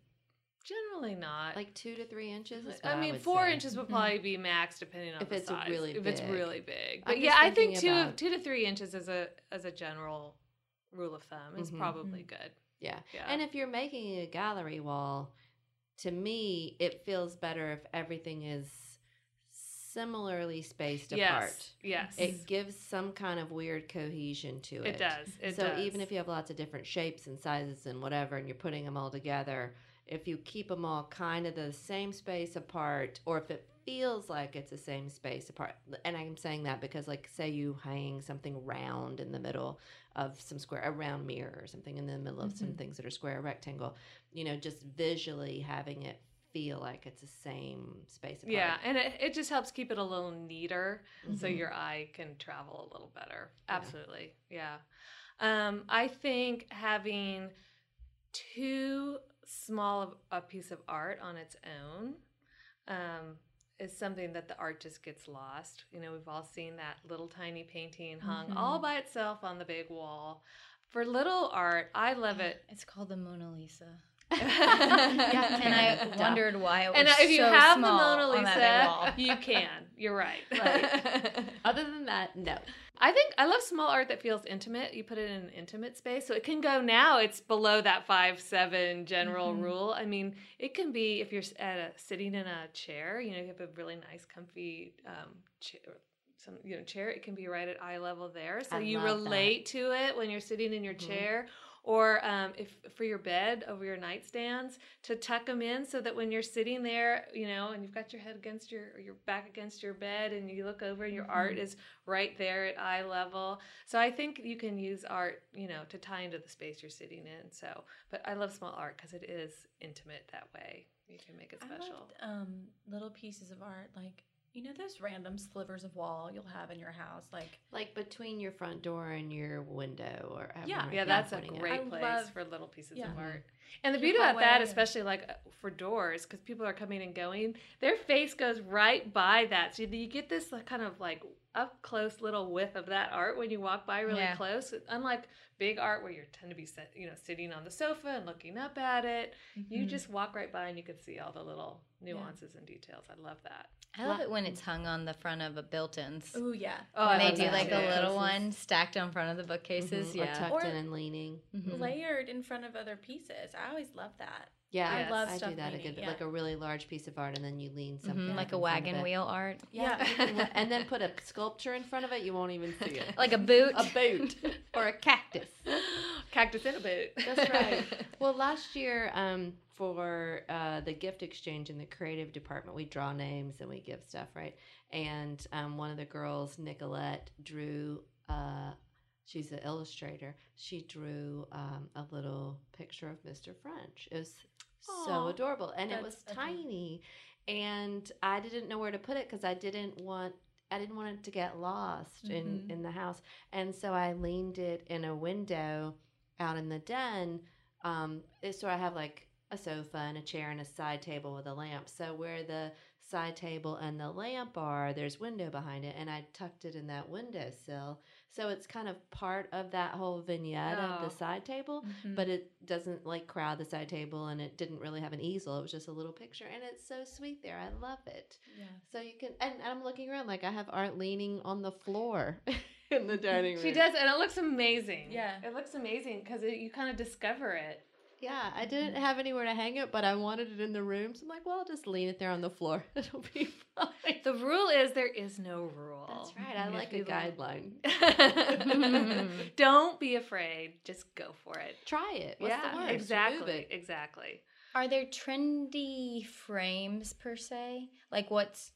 Generally not. Like two to three inches. I mean, four say. inches would probably be max, depending on If the it's size. really if it's big. really big, I'm but yeah, I think two about- two to three inches as a as a general rule of thumb is Mhm. probably good. Yeah. Yeah, And if you're making a gallery wall, to me, it feels better if everything is similarly spaced apart. Yes. Yes. It gives some kind of weird cohesion to it. It does. It so does. even if you have lots of different shapes and sizes and whatever, and you're putting them all together, if you keep them all kind of the same space apart, or if it feels like it's the same space apart, and I'm saying that because, like, say you hang something round in the middle of some square, a round mirror or something in the middle of some Mhm. things that are square, or rectangle, you know, just visually having it feel like it's the same space apart. yeah, and it, it just helps keep it a little neater so Mhm. your eye can travel a little better. Absolutely. Yeah. Um, I think having too small of a piece of art on its own um, is something that the art just gets lost. You know, we've all seen that little tiny painting hung Mhm. all by itself on the big wall. For little art, I love it. It's called the Mona Lisa. Yeah. and I wondered why it was And if you so have the small Mona big wall. Lisa, you can. You're right. Right. Other than that, no. I think I love small art that feels intimate. You put it in an intimate space, so it can go now. It's below that five seven general Mhm. rule. I mean, it can be if you're at a, sitting in a chair. You know, you have a really nice, comfy um, chair. Some you know chair. It can be right at eye level there, so I you love that. relate to it when you're sitting in your Mhm. chair. Or um, if for your bed over your nightstands to tuck them in so that when you're sitting there, you know, and you've got your head against your or your back against your bed, and you look over and your art is right there at eye level. So I think you can use art, you know, to tie into the space you're sitting in. So, but I love small art because it is intimate that way. You can make it special. loved, um, little pieces of art, like you know those random slivers of wall you'll have in your house, like Like between your front door and your window, or Yeah. yeah, that's a great I place love- for little pieces yeah. of art. And the beauty about that, hallway. especially like uh, for doors, because people are coming and going, their face goes right by that. So you get this like, kind of like up close little whiff of that art when you walk by really Yeah. close. Unlike big art where you tend to be set, you know sitting on the sofa and looking up at it, you Mhm. just walk right by and you can see all the little nuances and details. I love that. I love it when it's hung on the front of a built-ins. oh yeah, Oh, I they love do that like too. a little one stacked on front of the bookcases. Mhm, or Yeah. tucked Or- in and leaning. Mhm. layered in front of other pieces. I always love that. Yeah, I Yes. love I do that a leaning, good, yeah. like a really large piece of art, and then you lean something Mhm, like a in front of wagon wheel art. Yeah. and then put a sculpture in front of it. You won't even see it. Like a boot. a boot or a cactus. Cactus in a boot. That's right. well, last year, um, for uh, the gift exchange in the creative department, we draw names and we give stuff, right? And um, one of the girls, Nicolette, drew. Uh, she's an illustrator. She drew um, a little picture of Mr. French. It was so adorable, and it was tiny. And I didn't know where to put it because I didn't want. I didn't want it to get lost in, Mhm. in the house. And so I leaned it in a window out in the den. Um, so I have like a sofa and a chair and a side table with a lamp. So where the side table and the lamp are, there's window behind it, and I tucked it in that windowsill. So it's kind of part of that whole vignette of Oh. the side table, Mhm. but it doesn't like crowd the side table, and it didn't really have an easel. It was just a little picture, and it's so sweet there. I love it. yeah. So you can, and I'm looking around like I have art leaning on the floor in the dining room. She does, and it looks amazing. Yeah. it looks amazing because you kind of discover it. Yeah, I didn't have anywhere to hang it, but I wanted it in the room. So I'm like, well, I'll just lean it there on the floor. It'll be fine. The rule is there is no rule. That's right. I If like a you guideline. Don't be afraid. Just go for it. Try it. What's yeah, the worst? Exactly, it. exactly. Are there trendy frames per se? Like what's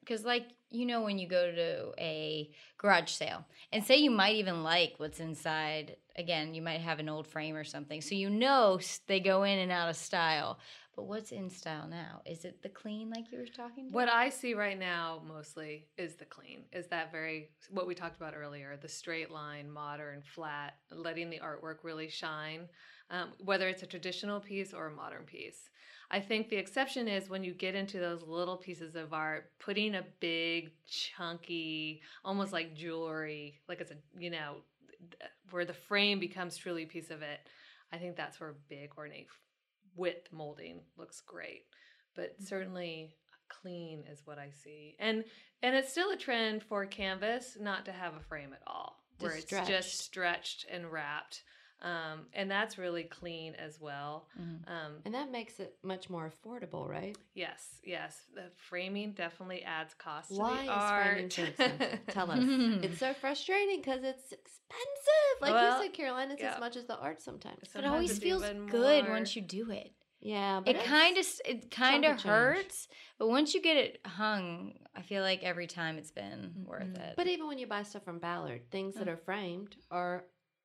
because like you know when you go to a garage sale and say you might even like what's inside. Again, you might have an old frame or something, so you know they go in and out of style. But what's in style now? Is it the clean like you were talking? To? What I see right now mostly is the clean, is that very, what we talked about earlier, the straight line, modern, flat, letting the artwork really shine, um, whether it's a traditional piece or a modern piece. I think the exception is when you get into those little pieces of art, putting a big, chunky, almost like jewelry, like it's a, you know, where the frame becomes truly a piece of it. I think that's where big, ornate width molding looks great. But mm-hmm. certainly clean is what I see. And and it's still a trend for canvas not to have a frame at all. Where Just it's just stretched. stretched and wrapped. Um, and that's really clean as well. Mhm. Um, And that makes it much more affordable, right? yes, yes. The framing definitely adds cost to Why the is art. framing so expensive? Tell us. it's so frustrating because it's expensive. Like Well, you said, Caroline, it's yeah. as much as the art sometimes. But it always feels good more- once you do it. Yeah, but It kind of it kind of of change. hurts, but once you get it hung, I feel like every time it's been worth Mhm. it. But even when you buy stuff from Ballard, things that are framed are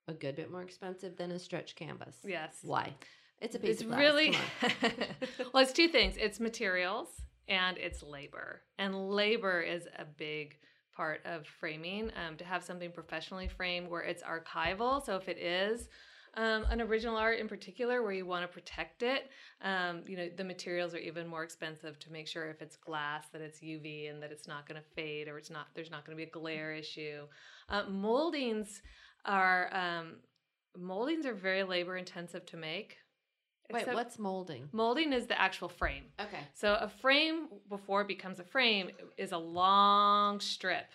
a good bit more expensive than a stretch canvas. yes. Why? It's a piece it's of glass. really well it's two things it's materials and it's labor and labor is a big part of framing um, to have something professionally framed where it's archival so if it is um, an original art in particular where you want to protect it um, you know the materials are even more expensive to make sure if it's glass that it's uv and that it's not going to fade or it's not there's not going to be a glare issue uh, moldings are um, moldings are very labor intensive to make Wait, what's molding? Molding is the actual frame. Okay. So a frame before it becomes a frame is a long strip.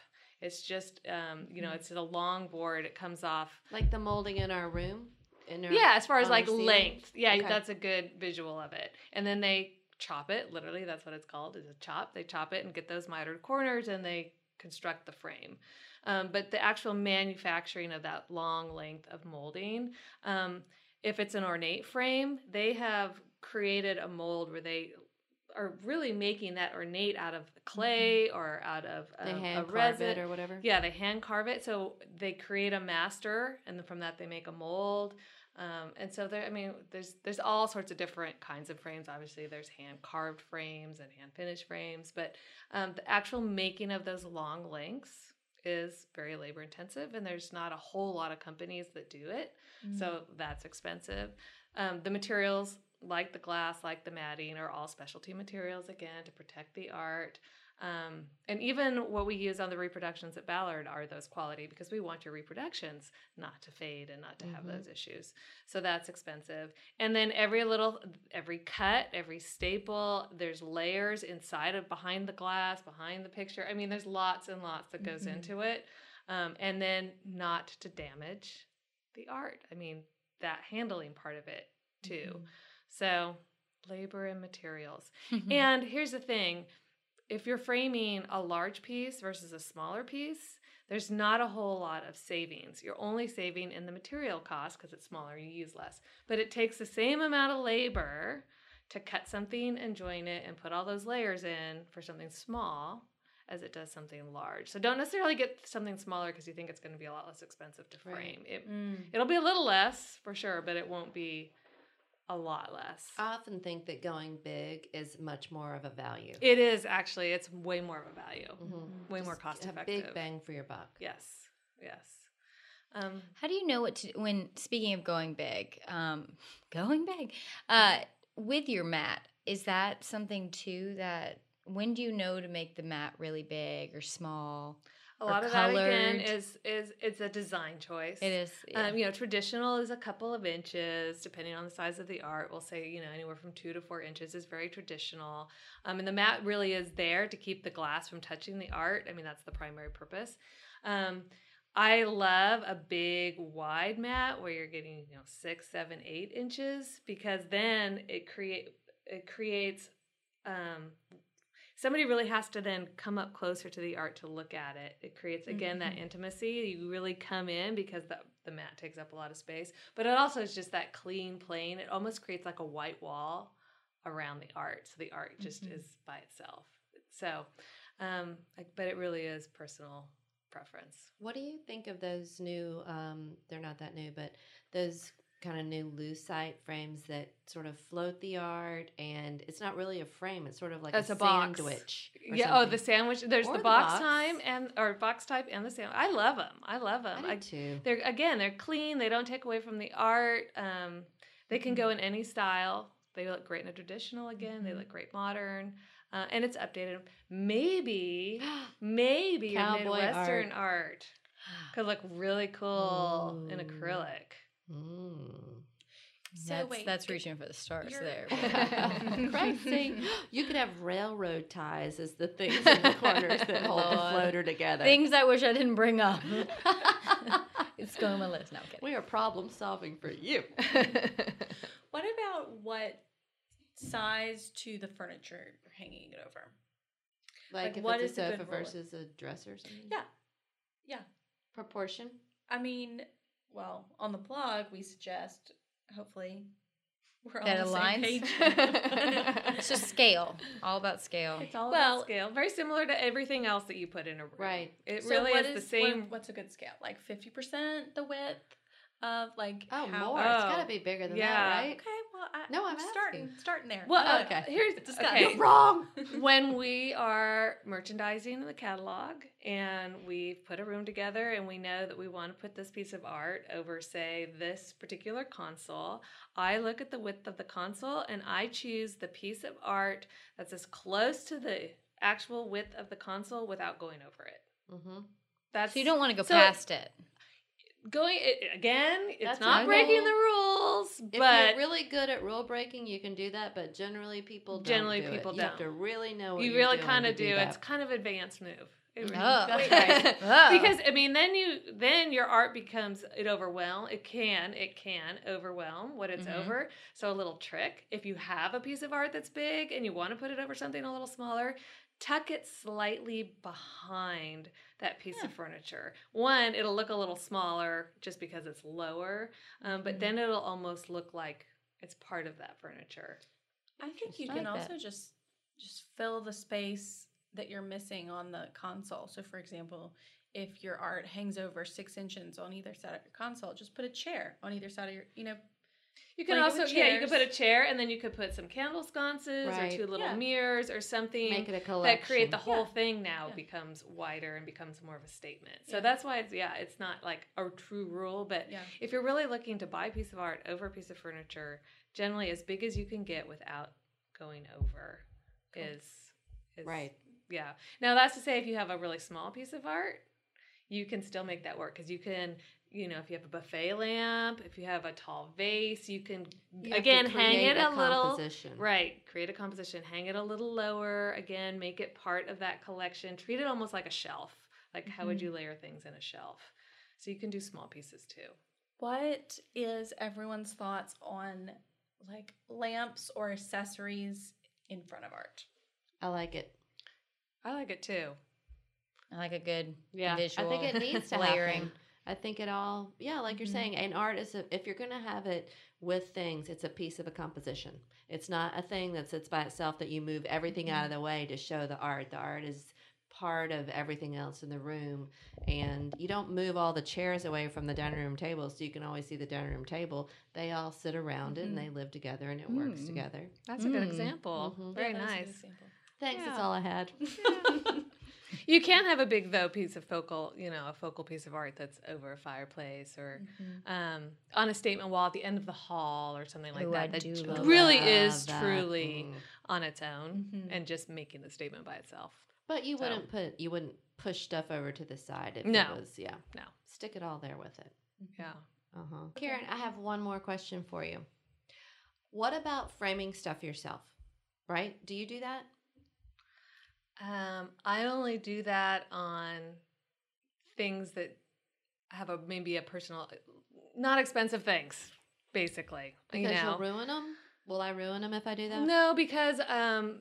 It's just um, you know, Mm-hmm. it's a long board. It comes off. Like the molding in our room? In our, Yeah, as far as like length. Yeah, Okay. that's a good visual of it. And then they chop it, literally that's what it's called, is a chop. They chop it and get those mitered corners and they construct the frame. Um, but the actual manufacturing of that long length of molding, um, if it's an ornate frame, they have created a mold where they are really making that ornate out of clay or out of They um, hand a carve resin. it or whatever? Yeah, they hand carve it. So they create a master, and then from that they make a mold. Um, and so there, I mean, there's there's all sorts of different kinds of frames. Obviously, there's hand carved frames and hand finished frames, but um, the actual making of those long lengths is very labor intensive, and there's not a whole lot of companies that do it. So that's expensive. Um, the materials, like the glass, like the matting, are all specialty materials again to protect the art. Um, and even what we use on the reproductions at Ballard are those quality because we want your reproductions not to fade and not to have Mhm. those issues. So that's expensive. And then every little, every cut, every staple, there's layers inside of behind the glass, behind the picture. I mean, there's lots and lots that goes Mhm. into it. Um, and then not to damage the art. I mean, that handling part of it too. Mm-hmm. So, labor and materials. Mm-hmm. And here's the thing if you're framing a large piece versus a smaller piece, there's not a whole lot of savings. You're only saving in the material cost because it's smaller, you use less. But it takes the same amount of labor to cut something and join it and put all those layers in for something small as it does something large. So don't necessarily get something smaller because you think it's going to be a lot less expensive to Right. frame. It, Mm. it'll be a little less for sure, but it won't be a lot less. I often think that going big is much more of a value. It is actually. It's way more of a value. Mhm. Way more cost effective. big bang for your buck. Yes. Yes. Um, How do you know what to when speaking of going big, um, going big, uh, with your mat, is that something too that when do you know to make the mat really big or small? A lot of that again is is it's a design choice. It is. Yeah. Um, you know, traditional is a couple of inches, depending on the size of the art. We'll say, you know, anywhere from two to four inches is very traditional. Um, and the mat really is there to keep the glass from touching the art. I mean, that's the primary purpose. Um, I love a big wide mat where you're getting, you know, six, seven, eight inches because then it create it creates um, somebody really has to then come up closer to the art to look at it. It creates again that intimacy. You really come in because the the mat takes up a lot of space, but it also is just that clean plane. It almost creates like a white wall around the art, so the art just Mhm. is by itself. So, um, like, but it really is personal preference. What do you think of those new? Um, they're not that new, but those kind of new lucite frames that sort of float the art, and it's not really a frame; it's sort of like It's a, a sandwich. Yeah. Oh, the sandwich. There's Or the the box, box. time and or box type and the sandwich. I love them. I love them. I do too. they're again they're clean they don't take away from the art um, they can go in any style they look great in a traditional again they Mhm. look great modern uh, and it's updated maybe maybe Cowboy midwestern art. could look really cool in acrylic. So that's, wait, that's reaching for the stars you're- there. Crazy. You could have railroad ties as the things in the corners that hold the floater together. Things I wish I didn't bring up. it's going on my list. No, I'm kidding. We are problem solving for you. What about what size to the furniture you're hanging it over? Like, Like, if what it's a a sofa good versus a dresser or something. Yeah. Yeah. Proportion. I mean, well, on the blog we suggest hopefully we're on That the aligns. same page. it's just scale. All about scale. It's all Well- about scale. Very similar to everything else that you put in a room. Right. It So really is the what- same. what's a good scale? Like fifty percent the width of like Oh, how more. It's got Oh, to be bigger than yeah. that, right? Okay, well, I, No, I'm starting asking. starting there. well, Oh, uh, okay. here's Discuss. okay. You're wrong. when we are merchandising in the catalog and we've put a room together and we know that we want to put this piece of art over, say, this particular console, I look at the width of the console and I choose the piece of art that's as close to the actual width of the console without going over it. Mm-hmm. That's So you don't want to go So- past it. Going it, again. It's That's not breaking rule. the rules, If but you're really good at rule breaking, you can do that. But generally, people don't Generally, do people it. You have to really know what you really kind of do. that. It's kind of advanced move. It really- Oh. Right. Oh. because I mean, then you then your art becomes it overwhelm. It can it can overwhelm what it's Mhm. over. So a little trick: if you have a piece of art that's big and you want to put it over something a little smaller, tuck it slightly behind that piece of furniture. One, it'll look a little smaller just because it's lower, um, but Mhm. then it'll almost look like it's part of that furniture. I think you I can like that. also just just fill the space that you're missing on the console. So, for example, if your art hangs over six inches on either side of your console, just put a chair on either side of your, you know, You can Blanket also yeah, you can put a chair and then you could put some candle sconces Right. or two little Yeah. mirrors or something Make it a collection. that create the whole Yeah. thing now Yeah. becomes wider and becomes more of a statement. So that's why it's yeah, it's not like a true rule, but if you're really looking to buy a piece of art over a piece of furniture, generally as big as you can get without going over Cool. is is Right. yeah. Now that's to say if you have a really small piece of art, you can still make that work because you can, you know, if you have a buffet lamp, if you have a tall vase, you can You again hang create it a, little composition. right, create a composition, hang it a little lower, again, make it part of that collection. Treat it almost like a shelf. Like how would Mhm. you layer things in a shelf? So you can do small pieces too. What is everyone's thoughts on like lamps or accessories in front of art? I like it. I like it too. I like a good Yeah. visual. I think it needs to layering. happen. I think it all, yeah, like you're Mhm. saying, an art is a, if you're going to have it with things, it's a piece of a composition. It's not a thing that sits by itself that you move everything out of the way to show the art. The art is part of everything else in the room, and you don't move all the chairs away from the dining room table, so you can always see the dining room table. They all sit around it and Mhm. they live together, and it works Mm. together. That's a good Mm. example. Mhm. Very Yeah, that is a nice. example. Thanks. Yeah. That's all I had. You can have a big though piece of focal, you know, a focal piece of art that's over a fireplace or Mhm. um, on a statement wall at the end of the hall or something like Ooh, that. I that do really Love is that. truly Mm. on its own Mhm. and just making the statement by itself. But you So- wouldn't put you wouldn't push stuff over to the side if No. it was yeah. No. Stick it all there with it. Yeah. Uh huh. Karen, I have one more question for you. What about framing stuff yourself? Right? Do you do that? Um, I only do that on things that have a maybe a personal, not expensive things, basically. Because you know, will ruin them. Will I ruin them if I do that? No, because um,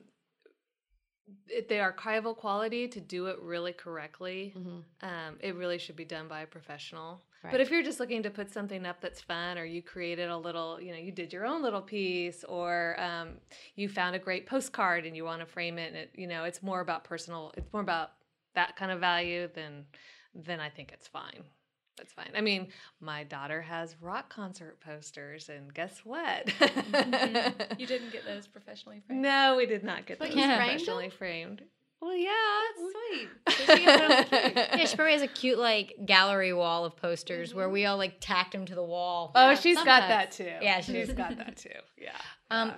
it, are archival quality to do it really correctly. hmm Um, it really should be done by a professional. Right. But if you're just looking to put something up that's fun, or you created a little, you know, you did your own little piece, or um, you found a great postcard and you want to frame it, and it, you know, it's more about personal. It's more about that kind of value than, then I think it's fine. That's fine. I mean, my daughter has rock concert posters, and guess what? Mhm. You didn't get those professionally framed. No, we did not get But those framed professionally framed. Well, yeah. Sweet. Yeah, she probably has a cute like gallery wall of posters where we all like tacked them to the wall. Oh, Yeah, she's got that too. Yeah, she's she's- got that too. Yeah. Um, yeah.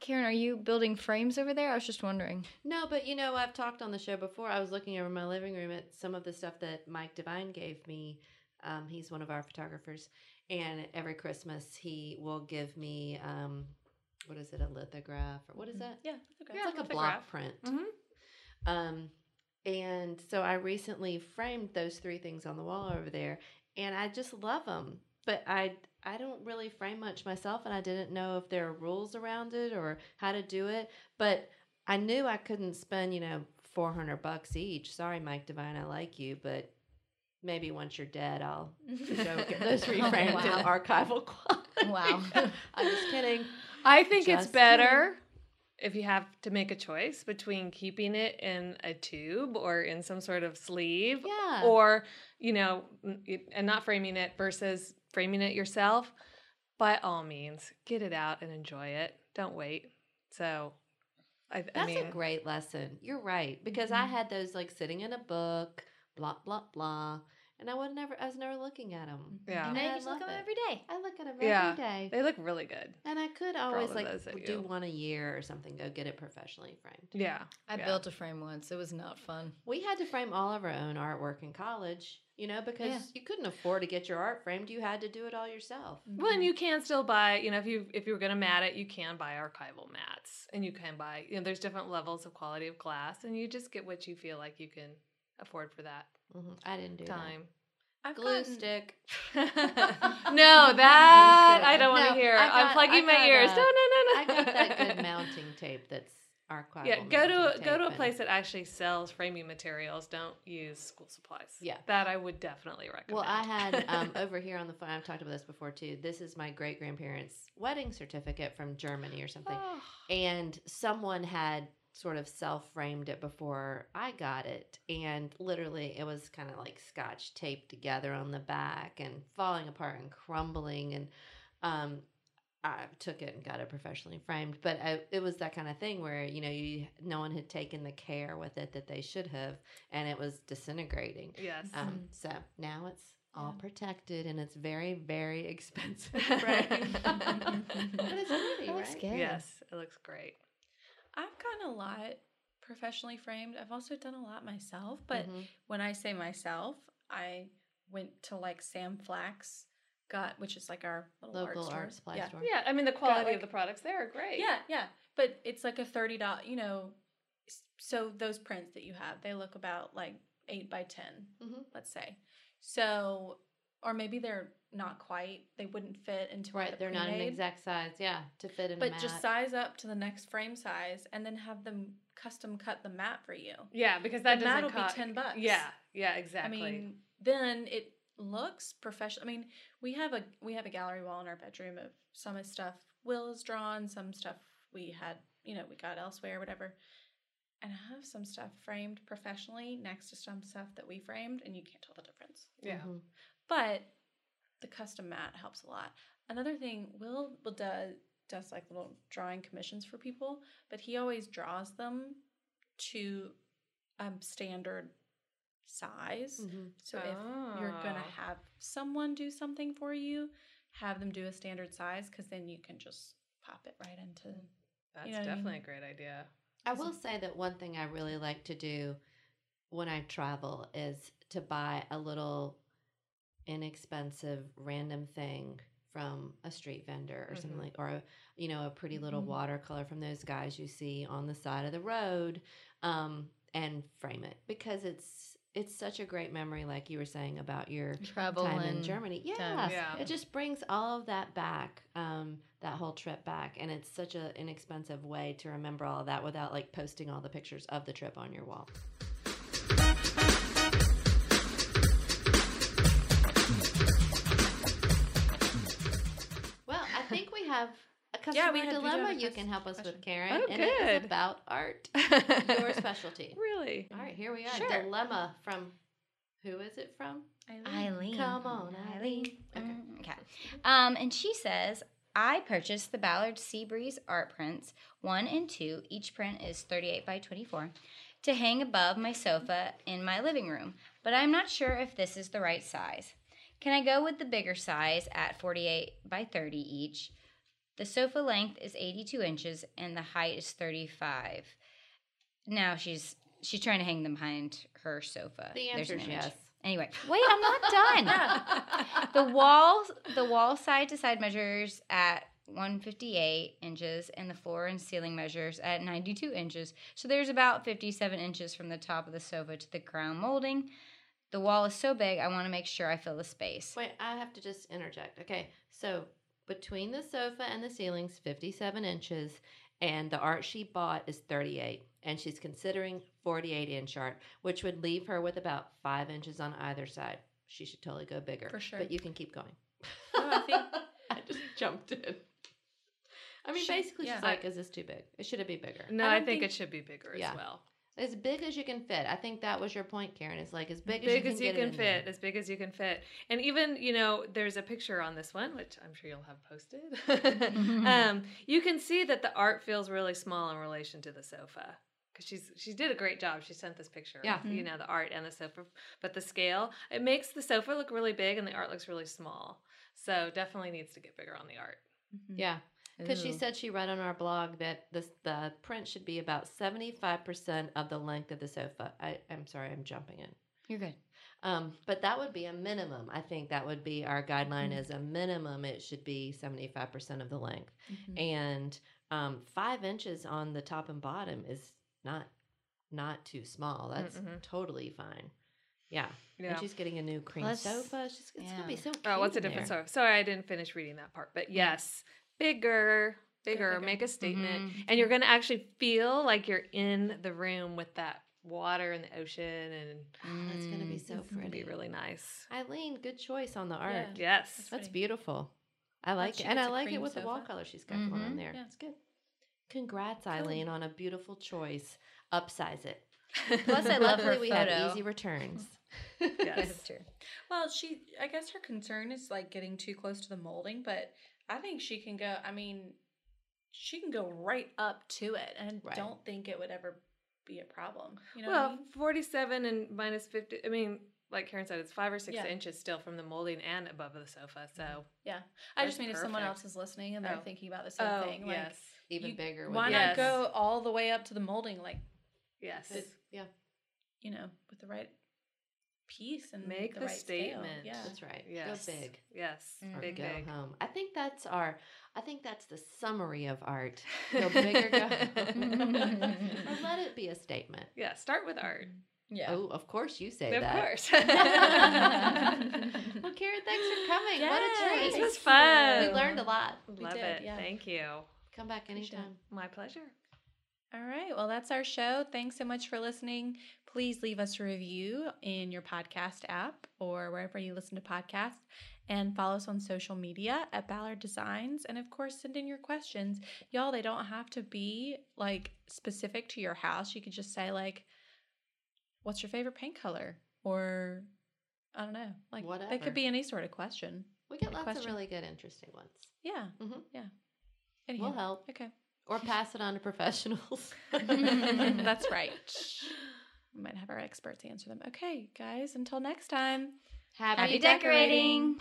Karen, are you building frames over there? I was just wondering. No, but you know, I've talked on the show before. I was looking over my living room at some of the stuff that Mike Devine gave me. Um, he's one of our photographers, and every Christmas he will give me um, what is it, a lithograph or what is that? Yeah. Okay. Yeah. It's like a block print. Mhm. Um, and so I recently framed those three things on the wall over there, and I just love them. But I I don't really frame much myself, and I didn't know if there are rules around it or how to do it. But I knew I couldn't spend you know four hundred bucks each. Sorry, Mike Devine, I like you, but maybe once you're dead, I'll go get those reframed wow. in archival quality. Wow. I'm just kidding. I think it's Just better if you have to make a choice between keeping it in a tube or in some sort of sleeve Yeah. or, you know, and not framing it versus framing it yourself. By all means, get it out and enjoy it. Don't wait. So, I, I That's mean, a great lesson. You're right because I Mhm. had those like sitting in a book, blah blah blah, and I would never. I was never looking at them. Yeah. And now I you just look love at them it. every day. I look at them Yeah. every day, they look really good. and I could always like do you- one a year or something. Go get it professionally framed. Yeah. I yeah. built a frame once. It was not fun. We had to frame all of our own artwork in college, you know, because Yeah. you couldn't afford to get your art framed. You had to do it all yourself. Well, and you can still buy, you know, if you if you were going to mat it, you can buy archival mats, and you can buy, you know, there's different levels of quality of glass, and you just get what you feel like you can afford for that hmm I didn't do time. I've that. Glue gotten- stick. no, that I don't want to No, hear. I I'm plugging my ears. uh, no, no, no, no. I got that good mounting tape that's archival. Yeah, go to mounting go to a tape place that actually sells framing materials. Don't use school supplies. Yeah. that I would definitely recommend. Well, I had um, over here on the phone. I've talked about this before too. This is my great grandparents' wedding certificate from Germany or something, Oh, and someone had sort of self framed it before I got it, and literally it was kind of like scotch taped together on the back and falling apart and crumbling, and um, I took it and got it professionally framed. But I, it was that kind of thing where you know you no one had taken the care with it that they should have, and it was disintegrating. yes. Um, so now it's all Yeah. protected and it's very, very expensive. framed. but it's pretty, That looks right? good. yes, it looks great. I've gotten a lot professionally framed. I've also done a lot myself, but Mhm. when I say myself, I went to like Sam Flax, got which is like our little local art, art, store. supply yeah. store. Yeah, I mean the quality like- of the products there are great. Yeah, yeah, but it's like a thirty dollar. You know, so those prints that you have, they look about like eight by 10 Mhm. let's say. So, or maybe they're not quite. They wouldn't fit into Right, the they're not an pre-made. exact size, yeah, to fit in But just size up to the next frame size, and then have them custom cut the mat for you. yeah, because that The doesn't mat will be 10 bucks. Yeah, yeah, exactly. I mean, then it looks professional. I mean, we have a we have a gallery wall in our bedroom of some of stuff Will has drawn, some stuff we had, you know, we got elsewhere, whatever. And I have some stuff framed professionally next to some stuff that we framed, and you can't tell the difference. yeah. Mhm. But the custom mat helps a lot. Another thing, Will will does does like little drawing commissions for people, but he always draws them to um standard size. Mhm. So if you're gonna Oh. have someone do something for you, have them do a standard size because then you can just pop it right into. That's know what I definitely mean? a great idea. I will say that one thing I really like to do when I travel is to buy a little inexpensive random thing from a street vendor or something Mhm. like or a, you know a pretty little Mhm. watercolor from those guys you see on the side of the road um, and frame it because it's it's such a great memory like you were saying about your Travel time in Germany. Yeah, times. Yeah. it just brings all of that back, um, that whole trip back, and it's such an inexpensive way to remember all of that without like posting all the pictures of the trip on your wall. Have a customer Yeah, we had- we do have dilemma you can help us with. Karen, Oh, and it good. is about art, your specialty. Really? All right, here we are. Sure. Dilemma from who is it from? Eileen. Come on, Eileen. Okay. Mm, Okay. Um, and she says, I purchased the Ballard Seabreeze art prints, one and two. Each print is 38 by 24, to hang above my sofa in my living room, but I'm not sure if this is the right size. Can I go with the bigger size at 48 by 30 each? The sofa length is 82 inches and the height is 35. Now she's she's trying to hang them behind her sofa. The There's answer an is yes. Anyway, wait, I'm not done. the wall the wall side to side measures at 158 inches and the floor and ceiling measures at 92 inches. So there's about 57 inches from the top of the sofa to the crown molding. The wall is so big, I want to make sure I fill the space. Wait, I have to just interject. Okay, so between the sofa and the ceiling's 57 inches, and the art she bought is 38, and she's considering 48 inch art, which would leave her with about five inches on either side. She should totally go bigger. For sure. But you can keep going. No, I think- I just jumped in. I mean, She- basically, yeah. she's like, "Is this too big? It should it be bigger? No, I I, think, think- it should be bigger Yeah. as well. As big as you can fit." I think that was your point, Karen. It's like as big, Big, as you can, get it in fit, there. as big as you can fit. And even, you know, there's a picture on this one, which I'm sure you'll have posted. um, you can see that the art feels really small in relation to the sofa. Because she's she did a great job. She sent this picture. Yeah. of, you know the art and the sofa, but the scale it makes the sofa look really big and the art looks really small. So definitely needs to get bigger on the art. Yeah. Because she said she read on our blog that this the print should be about seventy five percent of the length of the sofa. I, I'm sorry, I'm jumping in. You're good. Um, but that would be a minimum. I think that would be our guideline as a minimum. It should be seventy five percent of the length, Mhm. and um, five inches on the top and bottom is not not too small. That's Mm-mm. totally fine. Yeah. Yeah. and she's getting a new cream sofa. She's it's gonna be so. Cute Oh, what's the difference? sorry, I didn't finish reading that part. But yes, bigger, bigger, bigger. make a statement, Mhm. and you're going to actually feel like you're in the room with that water and the ocean, and Oh, it's gonna be Mm. so it's going to pretty. be really nice. Eileen, good choice on the art. Yeah. Yes, That's That's beautiful. I like she it. And I like it cream with the wall color she's got going on Mhm. there. Yeah. It's good. Congrats, Eileen, on a beautiful choice. Upsize it. Plus, Plus, I love her luckily we have easy returns. yes. That's true. Well, she, I guess her concern is like getting too close to the molding, but I think she can go, I mean, she can go right up to it and Right. don't think it would ever be a problem. You know what I well, mean? 47 and minus 50. I mean, like Karen said, it's five or six Yeah. inches still from the molding and above the sofa. So, mm-hmm. Yeah. I just That's mean if someone else is listening and they're Oh. thinking about the same oh thing, like, yes, Even You- bigger. would why be not Yes. go all the way up to the molding, like, yes. good. Yeah, you know, with the right piece and Make the, the right scale. statement. Yeah. that's right. Yes. Go big. Yes, Mm. Or big, go big. home. I think that's our. I think that's the summary of art. Go big or go home. or let it be a statement. Yeah, start with art. Yeah. Oh, of course you say of that. course. well, Karen, thanks for coming. what a treat. This was fun. We learned a lot. Love did, it. yeah. Thank you. Come back anytime. My pleasure. All right. Well, that's our show. Thanks so much for listening. Please leave us a review in your podcast app or wherever you listen to podcasts. And follow us on social media at Ballard Designs. And of course, send in your questions. Y'all, they don't have to be like specific to your house. You could just say, like, what's your favorite paint color? Or I don't know. Like, they Whatever. could be any sort of question. We get lots of question. really good, interesting ones. Yeah. Mm-hmm. Yeah. Anyhow, We'll help. Okay. Or pass it on to professionals. That's right. We might have our experts answer them. Okay, guys, until next time. Happy, Happy decorating.